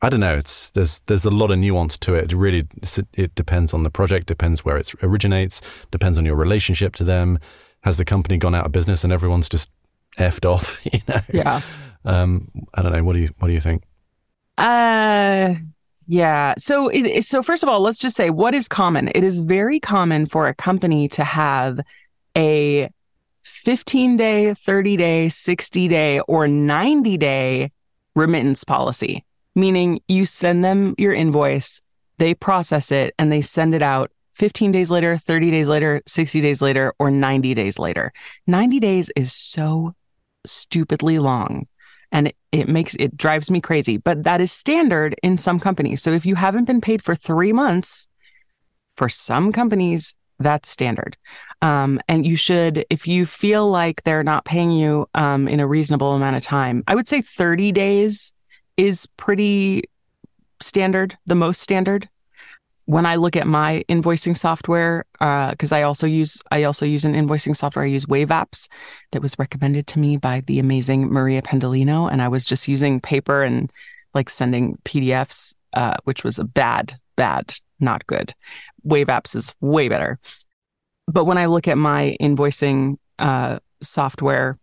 I don't know. It's there's there's a lot of nuance to it. It really it depends on the project, depends where it originates, depends on your relationship to them. Has the company gone out of business and everyone's just effed off? You know. Yeah. Um, I don't know. What do you What do you think? Uh, yeah. So it, so first of all, let's just say what is common. It is very common for a company to have a 15 day, 30 day, 60 day, or 90 day remittance policy meaning you send them your invoice, they process it, and they send it out 15 days later, 30 days later, 60 days later, or 90 days later. 90 days is so stupidly long and it, it makes it drives me crazy, but that is standard in some companies. So if you haven't been paid for three months, For some companies, that's standard. Um, and you should, if you feel like they're not paying you um, in a reasonable amount of time, I would say 30 days is pretty standard, the most standard. When I look at my invoicing software, because uh, I also use I also use an invoicing software. I use Wave Apps that was recommended to me by the amazing Maria Pendolino, and I was just using paper and like sending PDFs, uh, which was a bad, bad, not good. Wave Apps is way better. But when I look at my invoicing uh, software,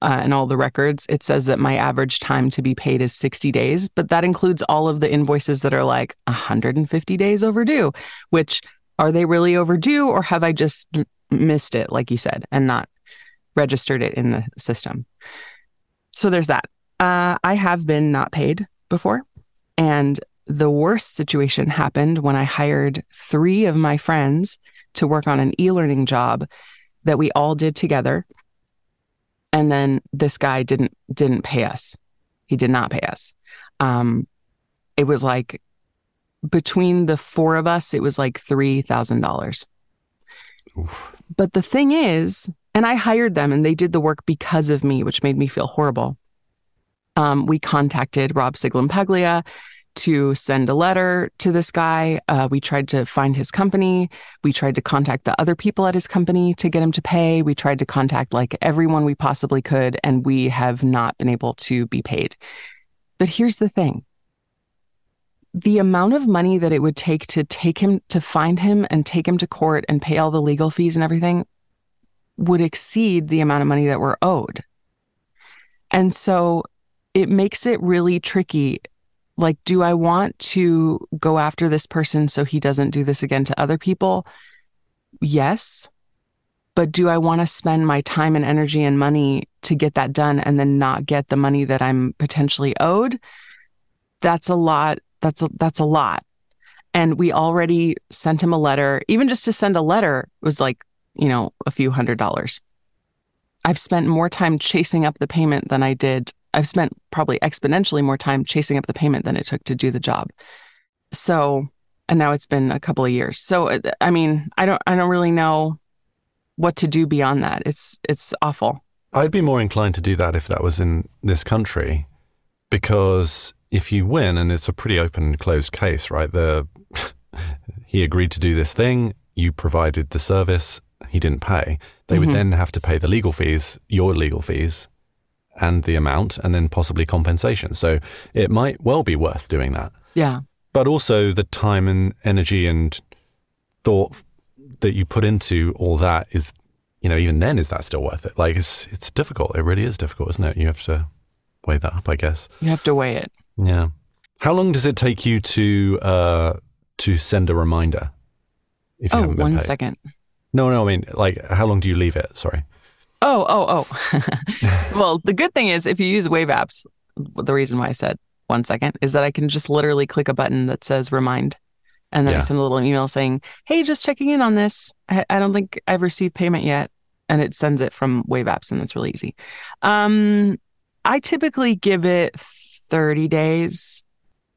uh, and all the records, it says that my average time to be paid is 60 days, but that includes all of the invoices that are like 150 days overdue, which are they really overdue or have I just missed it, like you said, and not registered it in the system? So there's that. Uh, I have been not paid before. And the worst situation happened when I hired three of my friends to work on an e learning job that we all did together and then this guy didn't didn't pay us. He did not pay us. Um, it was like between the four of us, it was like three thousand dollars. But the thing is, and I hired them, and they did the work because of me, which made me feel horrible. Um, we contacted Rob Sciglimpaglia to send a letter to this guy. Uh, we tried to find his company. We tried to contact the other people at his company to get him to pay. We tried to contact like everyone we possibly could, and we have not been able to be paid. But here's the thing the amount of money that it would take to take him to find him and take him to court and pay all the legal fees and everything would exceed the amount of money that we're owed. And so it makes it really tricky like, do I want to go after this person so he doesn't do this again to other people? Yes. But do I want to spend my time and energy and money to get that done and then not get the money that I'm potentially owed? That's a lot. That's a, that's a lot. And we already sent him a letter. Even just to send a letter was like, you know, a few hundred dollars. I've spent more time chasing up the payment than I did I've spent probably exponentially more time chasing up the payment than it took to do the job. So, and now it's been a couple of years. So, uh, I mean, I don't, I don't really know what to do beyond that. It's, it's awful. I'd be more inclined to do that if that was in this country, because if you win, and it's a pretty open and closed case, right? The he agreed to do this thing, you provided the service, he didn't pay. They mm-hmm. would then have to pay the legal fees, your legal fees, and the amount and then possibly compensation. So it might well be worth doing that. Yeah. But also the time and energy and thought that you put into all that is, you know, even then, is that still worth it? Like it's, it's difficult. It really is difficult, isn't it? You have to weigh that up, I guess. You have to weigh it. Yeah. How long does it take you to, uh, to send a reminder? If you oh, one second. No, no. I mean, like, how long do you leave it? Sorry. Oh, oh, oh. well, the good thing is if you use Wave apps, the reason why I said one second is that I can just literally click a button that says remind. And then yeah. I send a little email saying, hey, just checking in on this. I, I, don't think I've received payment yet. And it sends it from Wave apps, and it's really easy. Um, I typically give it 30 days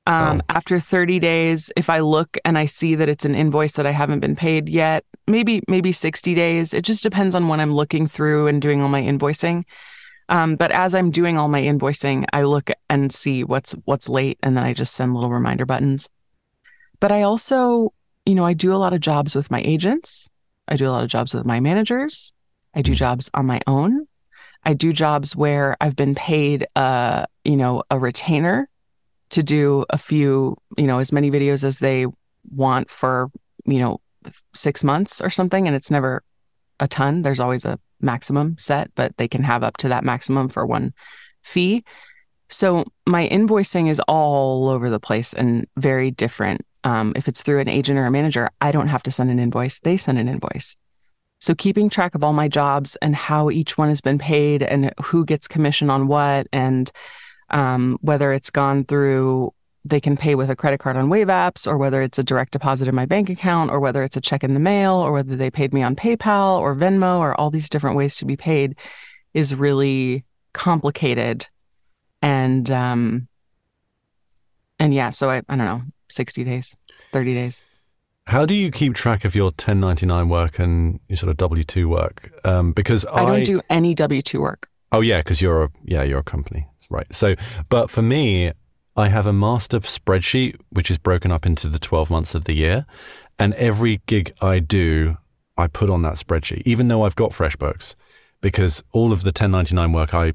um, oh. After 30 days, if I look and I see that it's an invoice that I haven't been paid yet, maybe maybe 60 days. It just depends on when I'm looking through and doing all my invoicing. Um, but as I'm doing all my invoicing, I look and see what's what's late, and then I just send little reminder buttons. But I also, you know, I do a lot of jobs with my agents. I do a lot of jobs with my managers. I do jobs on my own. I do jobs where I've been paid, uh, you know, a retainer to do a few, you know, as many videos as they want for, you know, six months or something. And it's never a ton. There's always a maximum set, but they can have up to that maximum for one fee. So my invoicing is all over the place and very different. Um, if it's through an agent or a manager, I don't have to send an invoice, they send an invoice. So keeping track of all my jobs and how each one has been paid and who gets commission on what and um, whether it's gone through they can pay with a credit card on Wave apps, or whether it's a direct deposit in my bank account, or whether it's a check in the mail, or whether they paid me on PayPal or Venmo, or all these different ways to be paid, is really complicated. And um, and yeah, so I I don't know, sixty days, thirty days. How do you keep track of your 1099 work and your sort of W two work? Um, because I, I don't do any W two work. Oh yeah, because you're a yeah you're a company, right? So, but for me, I have a master spreadsheet which is broken up into the 12 months of the year, and every gig I do, I put on that spreadsheet, even though I've got FreshBooks, because all of the 1099 work I,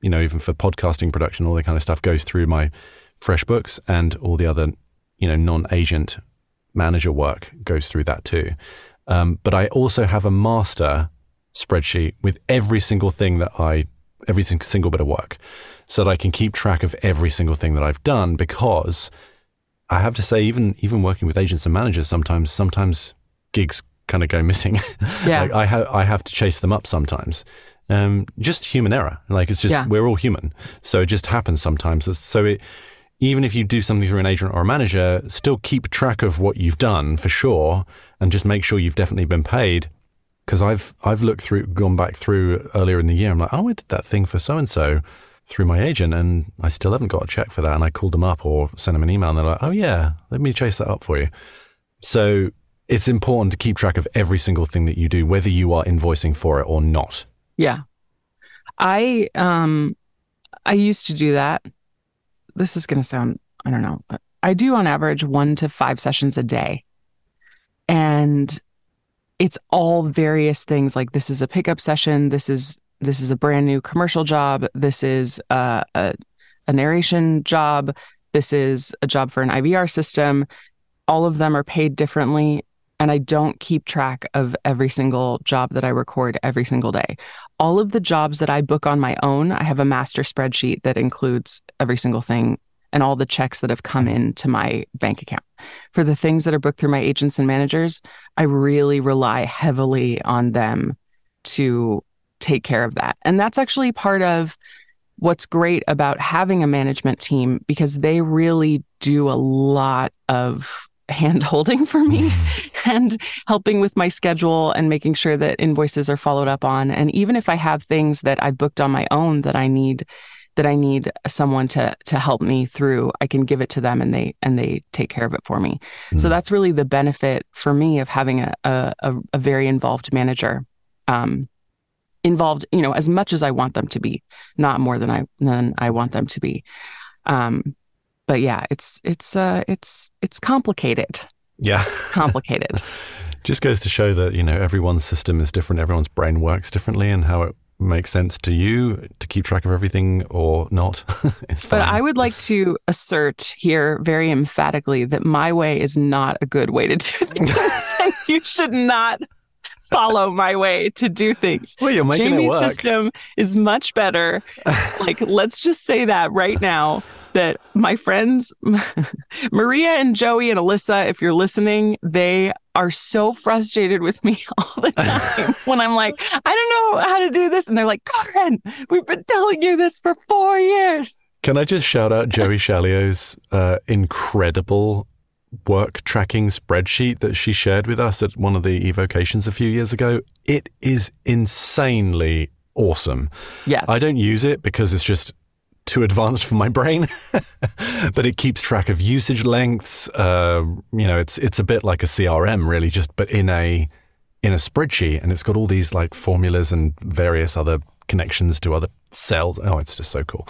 you know, even for podcasting production, all that kind of stuff goes through my FreshBooks, and all the other, you know, non-agent manager work goes through that too. Um, but I also have a master spreadsheet with every single thing that I, every single bit of work, so that I can keep track of every single thing that I've done. Because I have to say, even even working with agents and managers, sometimes sometimes gigs kind of go missing. Yeah. like I have I have to chase them up sometimes. Um, just human error. Like it's just Yeah. we're all human, so it just happens sometimes. So it even if you do something through an agent or a manager, still keep track of what you've done for sure, and just make sure you've definitely been paid. Because I've I've looked through, gone back through earlier in the year. I'm like, oh, I did that thing for so and so through my agent, and I still haven't got a check for that. And I called them up or sent them an email, and they're like, oh yeah, let me chase that up for you. So it's important to keep track of every single thing that you do, whether you are invoicing for it or not. Yeah. I um I used to do that. This is going to sound I don't know. I do on average 1 to 5 sessions a day. And it's all various things like this is a pickup session, this is this is a brand new commercial job, this is a a, a narration job, this is a job for an IVR system. All of them are paid differently and I don't keep track of every single job that I record every single day all of the jobs that I book on my own, I have a master spreadsheet that includes every single thing and all the checks that have come into my bank account. For the things that are booked through my agents and managers, I really rely heavily on them to take care of that. And that's actually part of what's great about having a management team because they really do a lot of hand holding for me and helping with my schedule and making sure that invoices are followed up on and even if i have things that i've booked on my own that i need that i need someone to to help me through i can give it to them and they and they take care of it for me so Mm. that's really the benefit for me of having a a, a, very involved manager um involved you know as much as i want them to be not more than i than i want them to be um but yeah it's it's uh it's it's complicated Yeah. complicated Just goes to show that, you know, everyone's system is different, everyone's brain works differently, and how it makes sense to you to keep track of everything or not. it's fine. But I would like to assert here very emphatically that my way is not a good way to do things. you should not follow my way to do things. well, you're making Jamie's it work. system is much better. like, let's just say that right now that my friends, Maria and Joey and Alyssa, if you're listening, they are so frustrated with me all the time when I'm like, I don't know how to do this. And they're like, Carin, we've been telling you this for four years. Can I just shout out Joey Shalio's uh, incredible work tracking spreadsheet that she shared with us at one of the evocations a few years ago? It is insanely awesome. Yes. I don't use it because it's just too advanced for my brain, but it keeps track of usage lengths. Uh, you know, it's it's a bit like a CRM, really, just but in a in a spreadsheet, and it's got all these like formulas and various other connections to other cells. Oh, it's just so cool.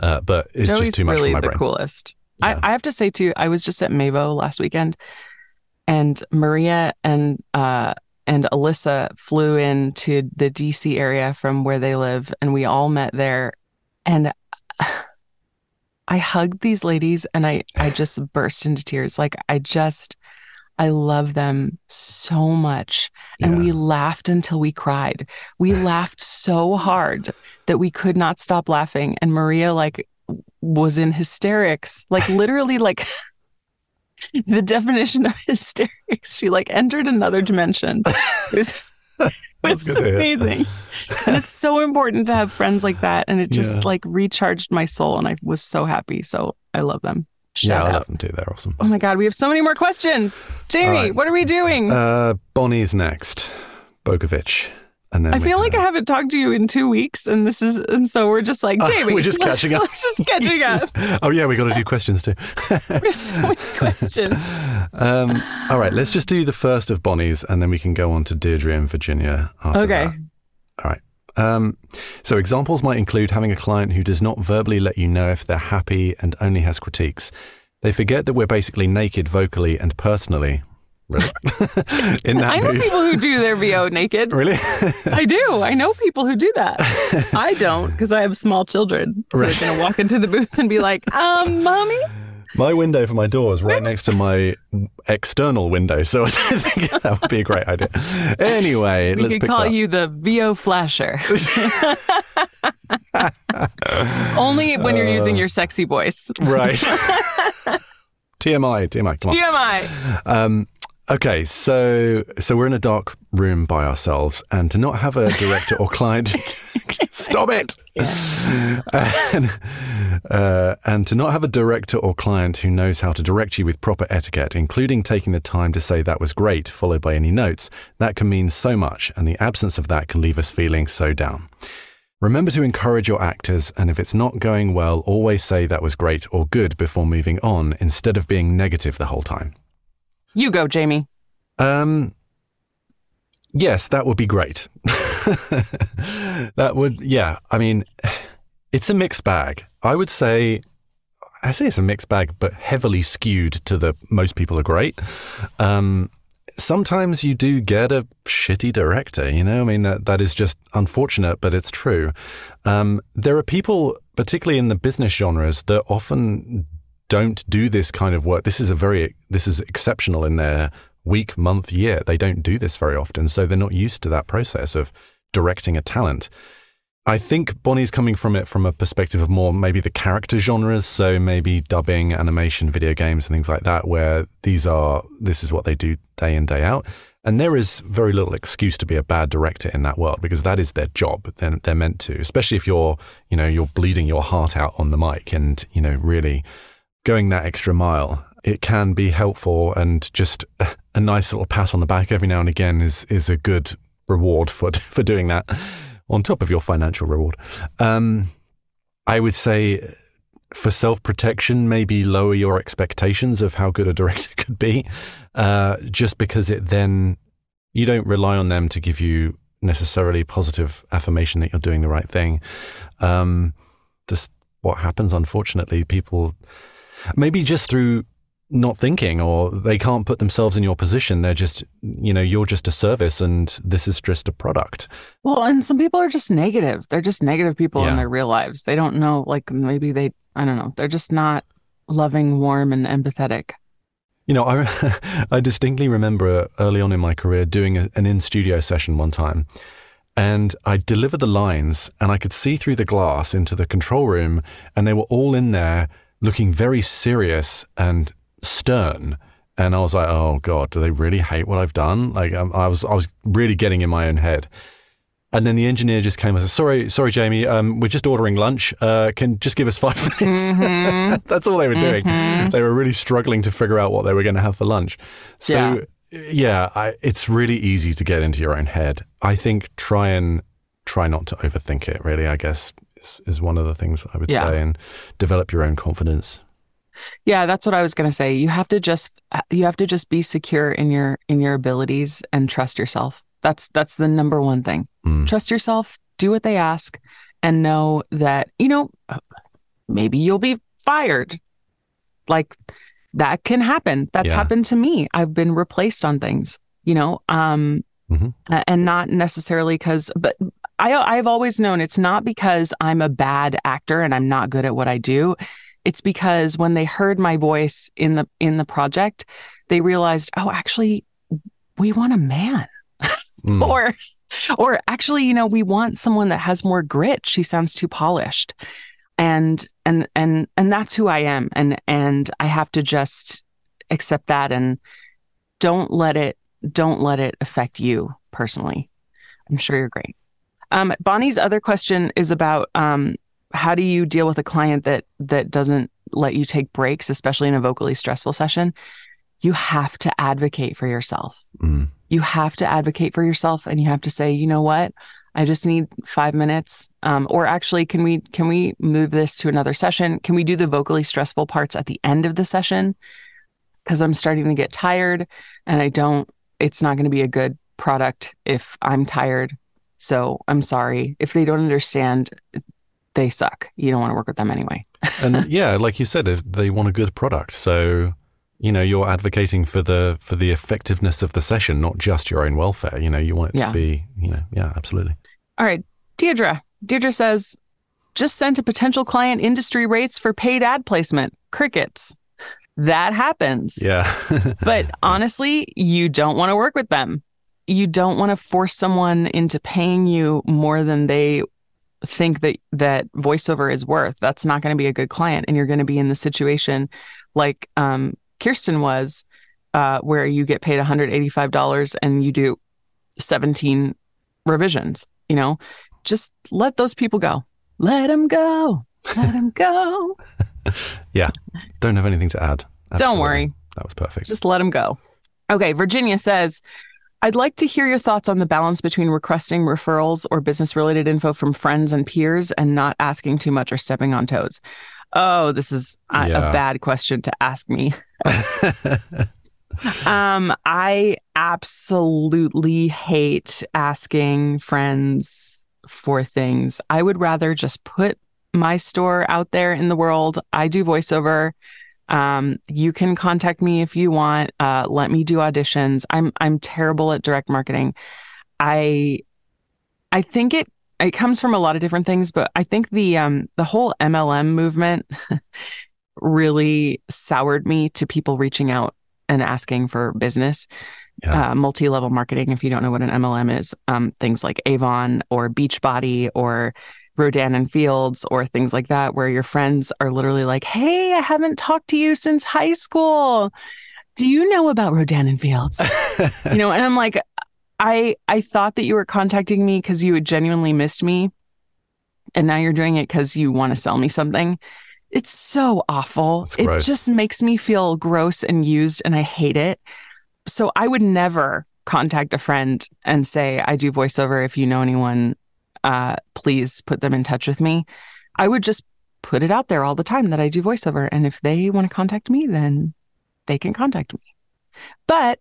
Uh, but it's Joey's just too much really for my brain. the coolest. Yeah. I, I have to say too, I was just at Mavo last weekend, and Maria and uh, and Alyssa flew into the DC area from where they live, and we all met there. And I hugged these ladies, and I I just burst into tears. Like I just. I love them so much. And Yeah. we laughed until we cried. We laughed so hard that we could not stop laughing. And Maria, like, was in hysterics, like literally like the definition of hysterics. She like entered another dimension. It was, it was good to hear. amazing. And it's so important to have friends like that. And it just Yeah. like recharged my soul. And I was so happy. So I love them. yeah, I out. love them too. They're awesome. Oh my God, we have so many more questions. Jamie, right. what are we doing? Uh, Bonnie's next. Bogovic. And then I feel like I haven't talked to you in two weeks, and this is, and so we're just like, Uh, Jamie, we're just catching up. Let's just catching up. oh yeah, we got to do questions too. There's so many questions. Um, all right, let's just do the first of Bonnie's, and then we can go on to Deirdre and Virginia. After Okay. that. All right. Um, so examples might include having a client who does not verbally let you know if they're happy and only has critiques. They forget that we're basically naked vocally and personally. Really? In that I know people who do their VO naked. Really? I do. I know people who do that. I don't because I have small children Right. going to walk into the booth and be like, um, mommy? my window for my door is right next to my external window, so I don't think that would be a great idea. Anyway, We let's could call you the VO flasher. Only when you're using Uh. your sexy voice. Right. TMI, TMI, come on. TMI. Um, okay, so so we're in a dark room by ourselves, and to not have a director or client, stop it, and, uh, and to not have a director or client who knows how to direct you with proper etiquette, including taking the time to say that was great, followed by any notes, that can mean so much, and the absence of that can leave us feeling so down. Remember to encourage your actors, and if it's not going well, always say that was great or good before moving on instead of being negative the whole time. You go, Jamie. Um, yes, that would be great. that would, yeah. I mean, it's a mixed bag. I would say, I say it's a mixed bag, but heavily skewed to the most people are great. Um, sometimes you do get a shitty director, you know? I mean, that, that is just unfortunate, but it's true. Um, there are people, particularly in the business genres, that often don't do this kind of work. This is a very, this is exceptional in their week, month, year. They don't do this very often. So they're not used to that process of directing a talent. I think Bonnie's coming from it from a perspective of more maybe the character genres, so maybe dubbing, animation, video games, and things like that, where these are this is what they do day in day out, and there is very little excuse to be a bad director in that world because that is their job. They're, they're meant to, especially if you're you know you're bleeding your heart out on the mic and you know really going that extra mile. It can be helpful, and just a nice little pat on the back every now and again is is a good reward for for doing that on top of your financial reward. Um, I would say for self protection, maybe lower your expectations of how good a director could be, uh, just because it then you don't rely on them to give you necessarily positive affirmation that you're doing the right thing. Um, just what happens, unfortunately, people maybe just through not thinking or they can't put themselves in your position. They're just, you know, you're just a service and this is just a product. Well, and some people are just negative. They're just negative people in their real lives. They don't know, like maybe they, I don't know, they're just not loving, warm, and empathetic. You know, I, I distinctly remember early on in my career doing a, an in studio session one time. And I delivered the lines, and I could see through the glass into the control room, and they were all in there looking very serious and stern. And I was like, "Oh God, do they really hate what I've done?" Like, um, I was, I was really getting in my own head. And then the engineer just came and said, "Sorry, sorry, Jamie, um, we're just ordering lunch. Uh, can just give us five minutes." Mhm. That's all they were doing. Mhm. They were really struggling to figure out what they were going to have for lunch. So, yeah, I, it's really easy to get into your own head. I think try and try not to overthink it. Really, I guess is, is one of the things I would Yeah. say, and develop your own confidence. Yeah, that's what I was going to say. You have to just you have to just be secure in your in your abilities and trust yourself. That's that's the number one thing. Mm. Trust yourself, do what they ask and know that, you know, maybe you'll be fired. Like that can happen. That's Yeah. happened to me. I've been replaced on things, you know, um Mhm. and not necessarily cuz but I I've always known it's not because I'm a bad actor and I'm not good at what I do. It's because when they heard my voice in the in the project, they realized, "Oh, actually we want a man." Mm. or or actually you know we want someone that has more grit she sounds too polished and and and and that's who i am and and i have to just accept that and don't let it don't let it affect you personally i'm sure you're great um bonnie's other question is about um how do you deal with a client that that doesn't let you take breaks especially in a vocally stressful session you have to advocate for yourself Mm. You have to advocate for yourself and you have to say, you know what? I just need five minutes. Um, or actually, can we can we move this to another session? Can we do the vocally stressful parts at the end of the session? Because I'm starting to get tired and I don't, it's not going to be a good product if I'm tired. So I'm sorry. If they don't understand, they suck. You don't want to work with them anyway. and yeah, like you said, if they want a good product. So you know you're advocating for the for the effectiveness of the session not just your own welfare you know you want it Yeah. to be you know yeah absolutely All right. Deirdre. Deirdre says, just sent a potential client industry rates for paid ad placement. Crickets. That happens. yeah But honestly, you don't want to work with them. You don't want to force someone into paying you more than they think that that voiceover is worth. That's not going to be a good client, and you're going to be in the situation like um, Kirsten was, uh, where you get paid $185 and you do 17 revisions. You know, just let those people go. Let them go. Let them go. Yeah don't have anything to add Don't worry. that was perfect Just let them go. Okay, Virginia says, I'd like to hear your thoughts on the balance between requesting referrals or business related info from friends and peers and not asking too much or stepping on toes. Oh, this is a, Yeah. a bad question to ask me. Um, I absolutely hate asking friends for things. I would rather just put my store out there in the world. I do voiceover. Um, you can contact me if you want. Uh, let me do auditions. I'm I'm terrible at direct marketing. I I think it it comes from a lot of different things, but I think the um the whole MLM movement really soured me to people reaching out and asking for business. Yeah. Uh, multi-level marketing. If you don't know what an MLM is, um, things like Avon or Beachbody or Rodan and Fields or things like that, where your friends are literally like, "Hey, I haven't talked to you since high school. Do you know about Rodan and Fields?" you know, and I'm like, I I thought that you were contacting me because you had genuinely missed me, and now you're doing it because you want to sell me something. It's so awful. It gross. just makes me feel gross and used, and I hate it. So I would never contact a friend and say, "I do voiceover. If you know anyone, uh, please put them in touch with me." I would just put it out there all the time that I do voiceover, and if they want to contact me, then they can contact me. But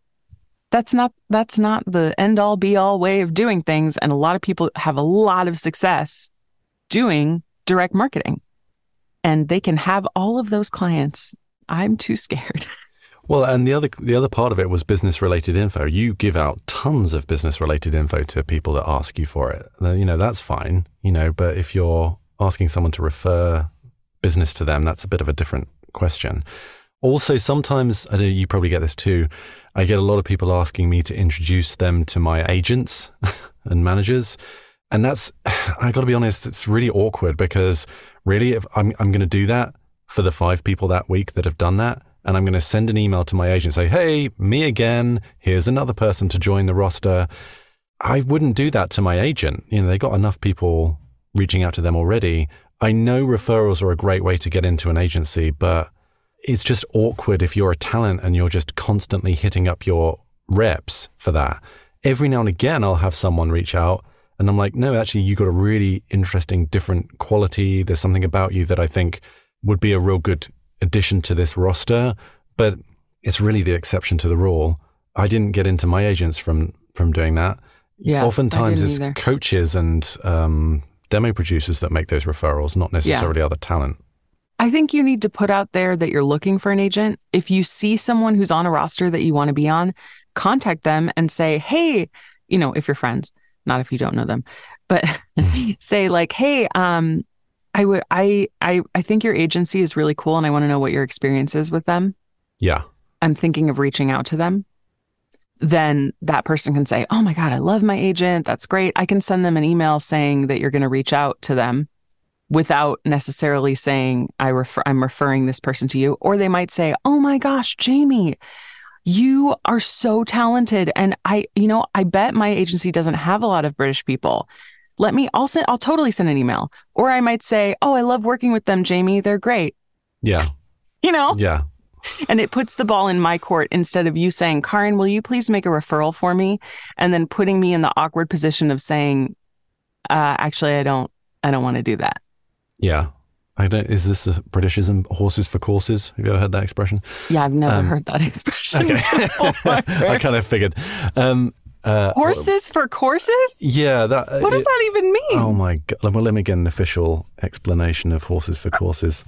that's not that's not the end all be all way of doing things. And a lot of people have a lot of success doing direct marketing. And they can have all of those clients. I'm too scared Well, and the other the other part of it was business related info. You give out tons of business related info to people that ask you for it. You know that's fine. You know, but if you're asking someone to refer business to them, that's a bit of a different question. Also, sometimes I know you probably get this too. I get a lot of people asking me to introduce them to my agents and managers, and that's I got to be honest, it's really awkward because really, if I'm I'm going to do that for the five people that week that have done that, and I'm going to send an email to my agent say, "Hey, me again. Here's another person to join the roster." I wouldn't do that to my agent. You know, they got enough people reaching out to them already. I know referrals are a great way to get into an agency, but it's just awkward if you're a talent and you're just constantly hitting up your reps for that. Every now and again, I'll have someone reach out and I'm like, no, actually, you've got a really interesting, different quality. There's something about you that I think would be a real good addition to this roster. But it's really the exception to the rule. I didn't get into my agents from from doing that. Yeah, I Oftentimes, didn't it's either. coaches and um, demo producers that make those referrals, not necessarily other talent. i think you need to put out there that you're looking for an agent if you see someone who's on a roster that you want to be on contact them and say hey you know if you're friends not if you don't know them but say like hey um i would i i i think your agency is really cool and i want to know what your experience is with them Yeah. I'm thinking of reaching out to them, then that person can say, Oh my God, I love my agent. That's great. I can send them an email saying that you're going to reach out to them without necessarily saying, I refer- I'm referring this person to you. Or they might say, Oh my gosh, Jamie, you are so talented. And I, you know, I bet my agency doesn't have a lot of British people. Let me, I'll send, I'll totally send an email. Or I might say, Oh, I love working with them, Jamie. They're great. Yeah. You know? Yeah. and it puts the ball in my court instead of you saying, Carin, will you please make a referral for me? And then putting me in the awkward position of saying, uh, actually, I don't, I don't want to do that. Yeah. I don't, is this a Britishism? Horses for courses? Have you ever heard that expression? Yeah, I've never um, heard that expression. Okay. I kind of figured. Um, uh, Horses for courses? Yeah. That, what does it, that even mean? Oh my God. Well, let me get an official explanation of horses for courses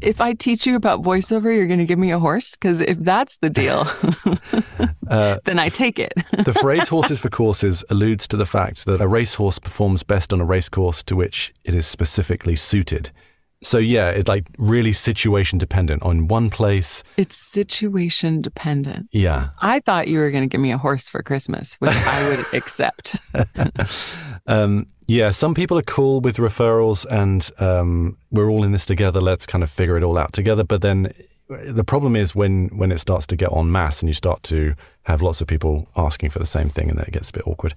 if I teach you about voiceover, you're going to give me a horse? Because if that's the deal, uh, then I take it. the phrase horses for courses alludes to the fact that a racehorse performs best on a racecourse to which it is specifically suited. So yeah, it's like really situation dependent on one place. It's situation dependent. Yeah. I thought you were going to give me a horse for Christmas, which I would accept. um, yeah, some people are cool with referrals and um, we're all in this together. Let's kind of figure it all out together. But then the problem is when when it starts to get en masse and you start to have lots of people asking for the same thing and then it gets a bit awkward.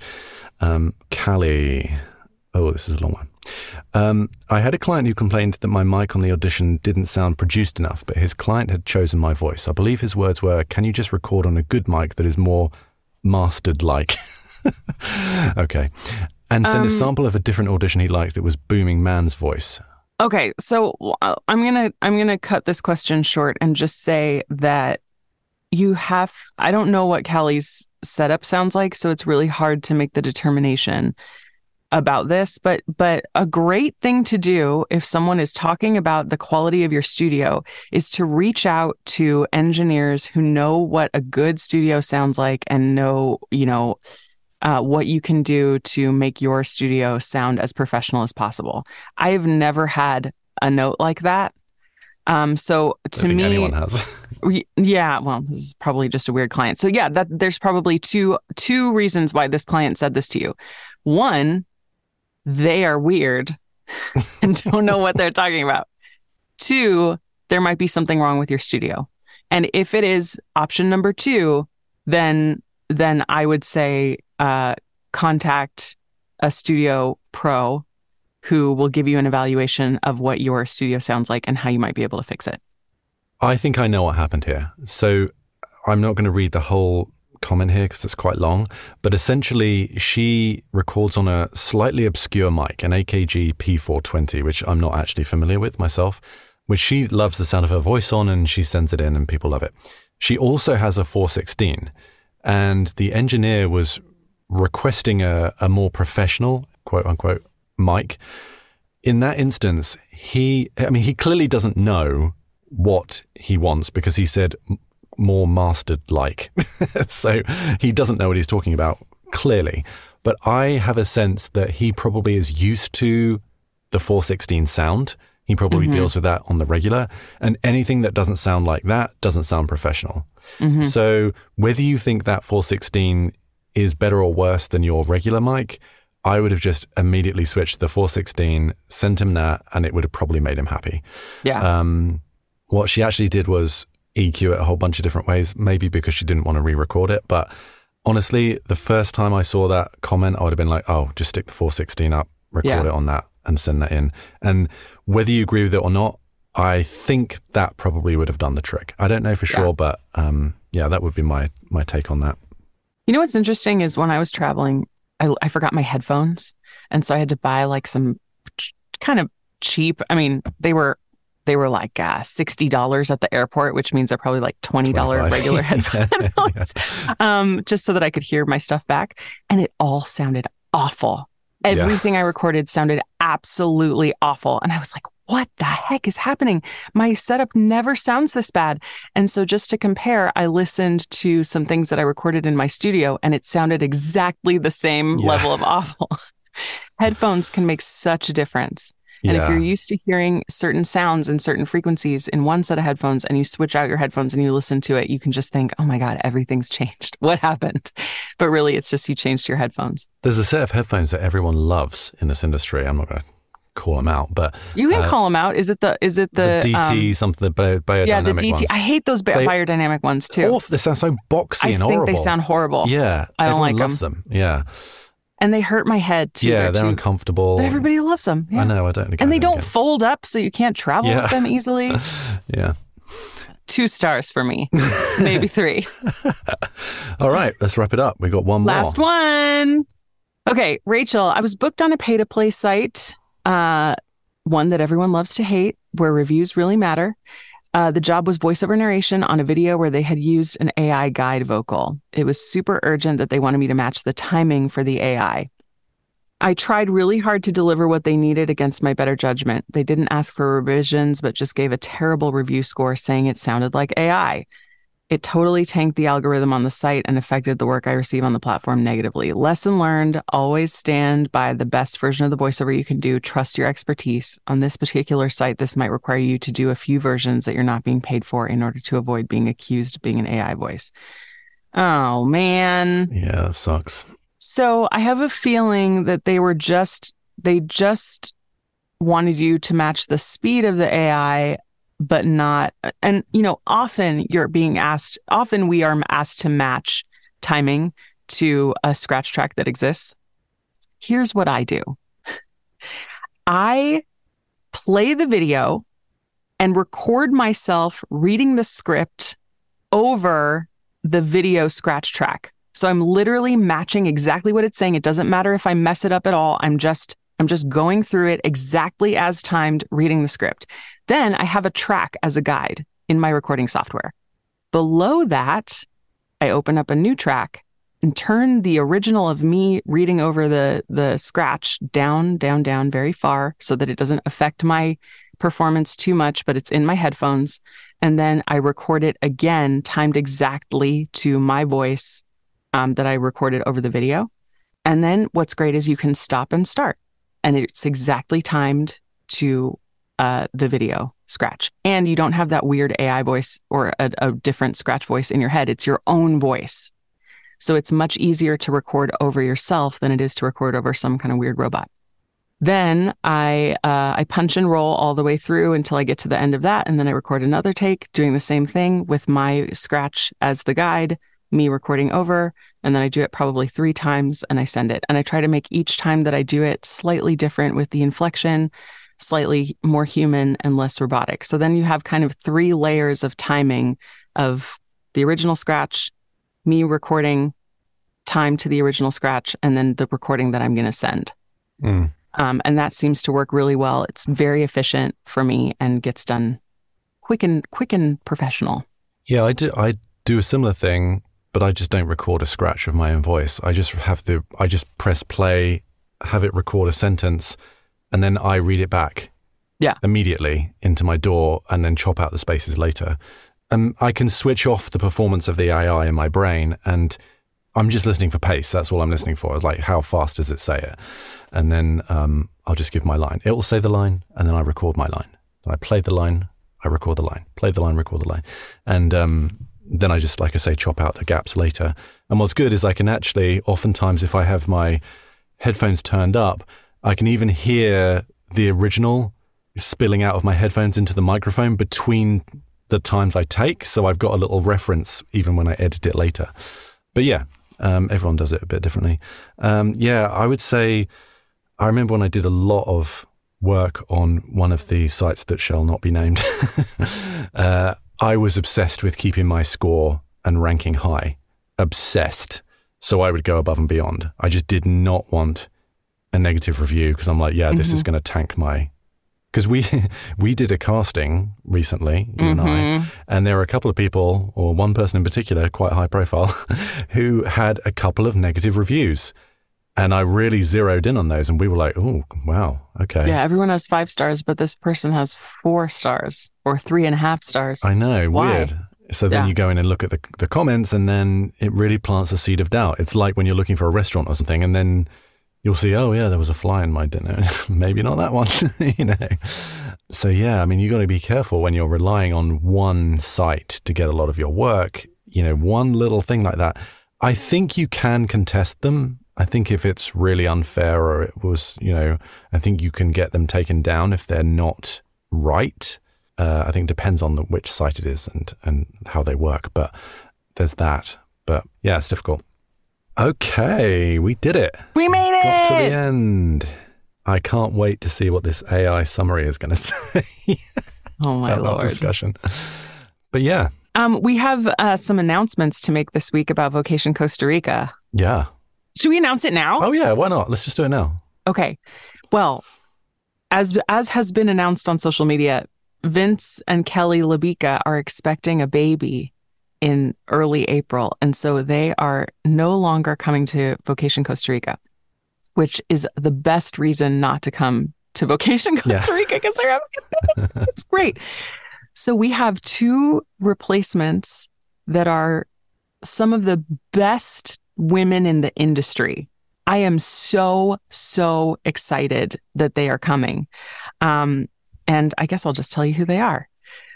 Um, Callie, oh, this is a long one. Um, I had a client who complained that my mic on the audition didn't sound produced enough, but his client had chosen my voice. I believe his words were, "Can you just record on a good mic that is more mastered like?" okay and send um, a sample of a different audition he liked that was booming man's voice. Okay, so uh, I'm gonna I'm gonna cut this question short and just say that you have I don't know what Callie's setup sounds like, so it's really hard to make the determination about this but but a great thing to do if someone is talking about the quality of your studio is to reach out to engineers who know what a good studio sounds like and know you know uh, what you can do to make your studio sound as professional as possible. I've never had a note like that. Um, so to me, anyone has. yeah, well, this is probably just a weird client. So yeah, that there's probably two two reasons why this client said this to you. One, they are weird and don't know what they're talking about. Two, there might be something wrong with your studio. And if it is option number two, then then I would say uh, contact a studio pro who will give you an evaluation of what your studio sounds like and how you might be able to fix it. I think I know what happened here. So I'm not going to read the whole comment here because it's quite long, but essentially she records on a slightly obscure mic, an AKG P420, which I'm not actually familiar with myself, which she loves the sound of her voice on and she sends it in and people love it. She also has a 416 and the engineer was requesting a, a more professional, quote unquote, mic. In that instance, he, I mean, he clearly doesn't know what he wants because he said more mastered like. so he doesn't know what he's talking about, clearly. But I have a sense that he probably is used to the 416 sound. He probably mm-hmm. deals with that on the regular. And anything that doesn't sound like that doesn't sound professional. Mm-hmm. So whether you think that 416 is better or worse than your regular mic, I would have just immediately switched to the 416, sent him that, and it would have probably made him happy. Yeah. Um, what she actually did was EQ it a whole bunch of different ways, maybe because she didn't want to re record it. But honestly, the first time I saw that comment, I would have been like, oh, just stick the 416 up, record yeah. it on that, and send that in. And whether you agree with it or not, I think that probably would have done the trick. I don't know for sure, yeah. but um, yeah, that would be my my take on that. You know what's interesting is when I was traveling, I, I forgot my headphones, and so I had to buy like some ch- kind of cheap. I mean, they were they were like uh, sixty dollars at the airport, which means they're probably like twenty dollar regular headphones, yeah. um, just so that I could hear my stuff back. And it all sounded awful. Everything yeah. I recorded sounded absolutely awful, and I was like, what the heck is happening? My setup never sounds this bad. And so, just to compare, I listened to some things that I recorded in my studio and it sounded exactly the same yeah. level of awful. Headphones can make such a difference. And yeah. if you're used to hearing certain sounds and certain frequencies in one set of headphones and you switch out your headphones and you listen to it, you can just think, oh my God, everything's changed. What happened? But really, it's just you changed your headphones. There's a set of headphones that everyone loves in this industry. I'm not going to call them out, but you can uh, call them out. Is it the is it the, the DT um, something the bio, beyerdynamic yeah the DT? Ones. I hate those bi- they, beyerdynamic ones too. Awful. They sound so boxy I and horrible. I think they sound horrible. Yeah, I don't like loves them. them. Yeah. And they hurt my head too. Yeah, they're, they're uncomfortable. But everybody loves them. Yeah. I know. I don't. And they don't fold up, so you can't travel yeah. with them easily. yeah. two stars for me, maybe three. All right, let's wrap it up. We got one more. Last one. Okay, Rachel, I was booked on a pay to play site, uh, one that everyone loves to hate, where reviews really matter. Uh, the job was voiceover narration on a video where they had used an AI guide vocal. It was super urgent that they wanted me to match the timing for the AI. I tried really hard to deliver what they needed against my better judgment. They didn't ask for revisions, but just gave a terrible review score saying it sounded like AI. It totally tanked the algorithm on the site and affected the work I receive on the platform negatively. Lesson learned always stand by the best version of the voiceover you can do. Trust your expertise. On this particular site, this might require you to do a few versions that you're not being paid for in order to avoid being accused of being an AI voice. Oh, man. Yeah, that sucks. So I have a feeling that they were just, they just wanted you to match the speed of the AI but not and you know often you're being asked often we are asked to match timing to a scratch track that exists. Here's what i do. I play the video and record myself reading the script over the video scratch track. So i'm literally matching exactly what it's saying. It doesn't matter if i mess it up at all. I'm just I'm just going through it exactly as timed, reading the script. Then I have a track as a guide in my recording software. Below that, I open up a new track and turn the original of me reading over the the scratch down, down, down very far so that it doesn't affect my performance too much, but it's in my headphones. And then I record it again, timed exactly to my voice um, that I recorded over the video. And then what's great is you can stop and start and it's exactly timed to uh, the video scratch. And you don't have that weird AI voice or a, a different scratch voice in your head. It's your own voice. So it's much easier to record over yourself than it is to record over some kind of weird robot. Then I uh, I punch and roll all the way through until I get to the end of that, and then I record another take doing the same thing with my scratch as the guide, me recording over, and then I do it probably three times and I send it. And I try to make each time that I do it slightly different with the inflection, slightly more human and less robotic. So then you have kind of three layers of timing of the original scratch, me recording time to the original scratch, and then the recording that I'm going to send. Mm. Um, and that seems to work really well. It's very efficient for me and gets done quick and quick and professional. Yeah, I do. I do a similar thing but I just don't record a scratch of my own voice. I just have to, I just press play, have it record a sentence, and then I read it back. Yeah. Immediately into my DAW and then chop out the spaces later. And I can switch off the performance of the AI in my brain and I'm just listening for pace. That's all I'm listening for. Like, how fast does it say it? And then um, I'll just give my line. It will say the line, and then I record my line. And I play the line, I record the line. Play the line, record the line. And um, then I just, like I say, chop out the gaps later. And what's good is I can actually, oftentimes, if I have my headphones turned up, I can even hear the original spilling out of my headphones into the microphone between the times I take. So I've got a little reference even when I edit it later. But yeah, um, everyone does it a bit differently. Um, yeah, I would say I remember when I did a lot of work on one of the sites that shall not be named. uh, I was obsessed with keeping my score and ranking high. Obsessed. So I would go above and beyond. I just did not want a negative review because I'm like, yeah, this mm-hmm. is going to tank my. Because we we did a casting recently, you mm-hmm. and I, mm-hmm. and there were a couple of people, or one person in particular, quite high profile, who had a couple of negative reviews. And I really zeroed in on those, and we were like, "Oh, wow, okay." Yeah, everyone has five stars, but this person has four stars or three and a half stars. I know, Why? weird. So then yeah. you go in and look at the the comments, and then it really plants a seed of doubt. It's like when you're looking for a restaurant or something, and then you'll see, oh yeah, there was a fly in my dinner. Maybe not that one, you know. So yeah, I mean, you got to be careful when you're relying on one site to get a lot of your work. You know, one little thing like that. I think you can contest them I think if it's really unfair or it was, you know, I think you can get them taken down if they're not right. Uh, I think it depends on the, which site it is and, and how they work. But there's that. But yeah, it's difficult. Okay, we did it. We made it. Got to the end. I can't wait to see what this AI summary is going to say. oh my lord! Discussion. But yeah, Um, we have uh, some announcements to make this week about Vocation Costa Rica. yeah. Should we announce it now? Oh yeah, why not? Let's just do it now. Okay. Well, as as has been announced on social media, Vince and Kelly Labica are expecting a baby in early April, and so they are no longer coming to Vocation Costa Rica, which is the best reason not to come to Vocation Costa Rica because they're having a baby. it's great. So we have two replacements that are some of the best women in the industry. I am so, so excited that they are coming. Um, and I guess I'll just tell you who they are.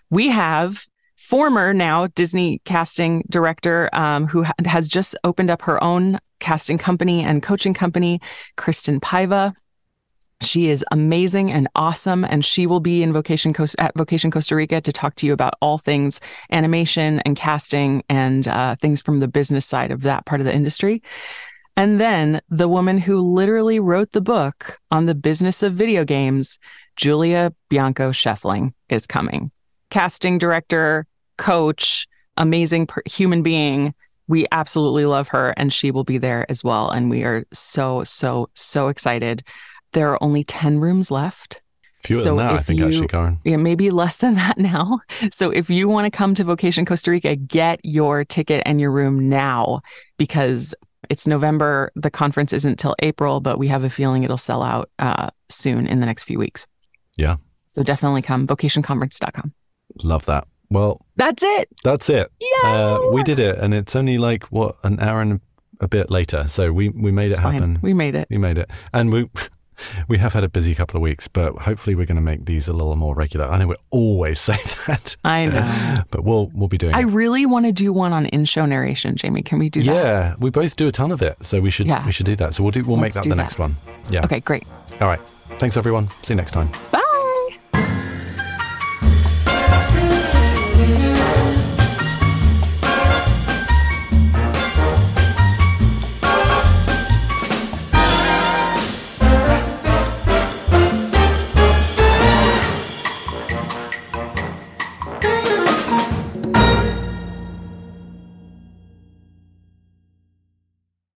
We have former now Disney casting director um, who ha- has just opened up her own casting company and coaching company, Kristen Paiva. She is amazing and awesome, and she will be in Vocation Coast at Vocation Costa Rica to talk to you about all things animation and casting and uh, things from the business side of that part of the industry. And then the woman who literally wrote the book on the business of video games, Julia Bianco Scheffling, is coming. Casting director, coach, amazing per- human being. We absolutely love her, and she will be there as well. And we are so, so, so excited. There are only 10 rooms left. Fewer So than that, I think, you- actually, Carin. Yeah, maybe less than that now. So if you want to come to Vocation Costa Rica, get your ticket and your room now because it's November. The conference isn't till April, but we have a feeling it'll sell out uh, soon in the next few weeks. Yeah. So definitely come, vocationconference.com. Love that. Well, That's it. that's it. Yeah. Uh, we did it, and it's only like what an hour and a bit later. So we we made it It's fine. happen. We made it. We made it, and we we have had a busy couple of weeks, but hopefully we're going to make these a little more regular. I know we always say that, I know. but we'll we'll be doing I it. really want to do one on in-show narration, Jamie. Can we do that? Yeah, we both do a ton of it, so we should Yeah. we should do that. So we'll do we'll make Let's that the that. next one. Yeah. Okay, great. All right. Thanks everyone. See you next time. Bye.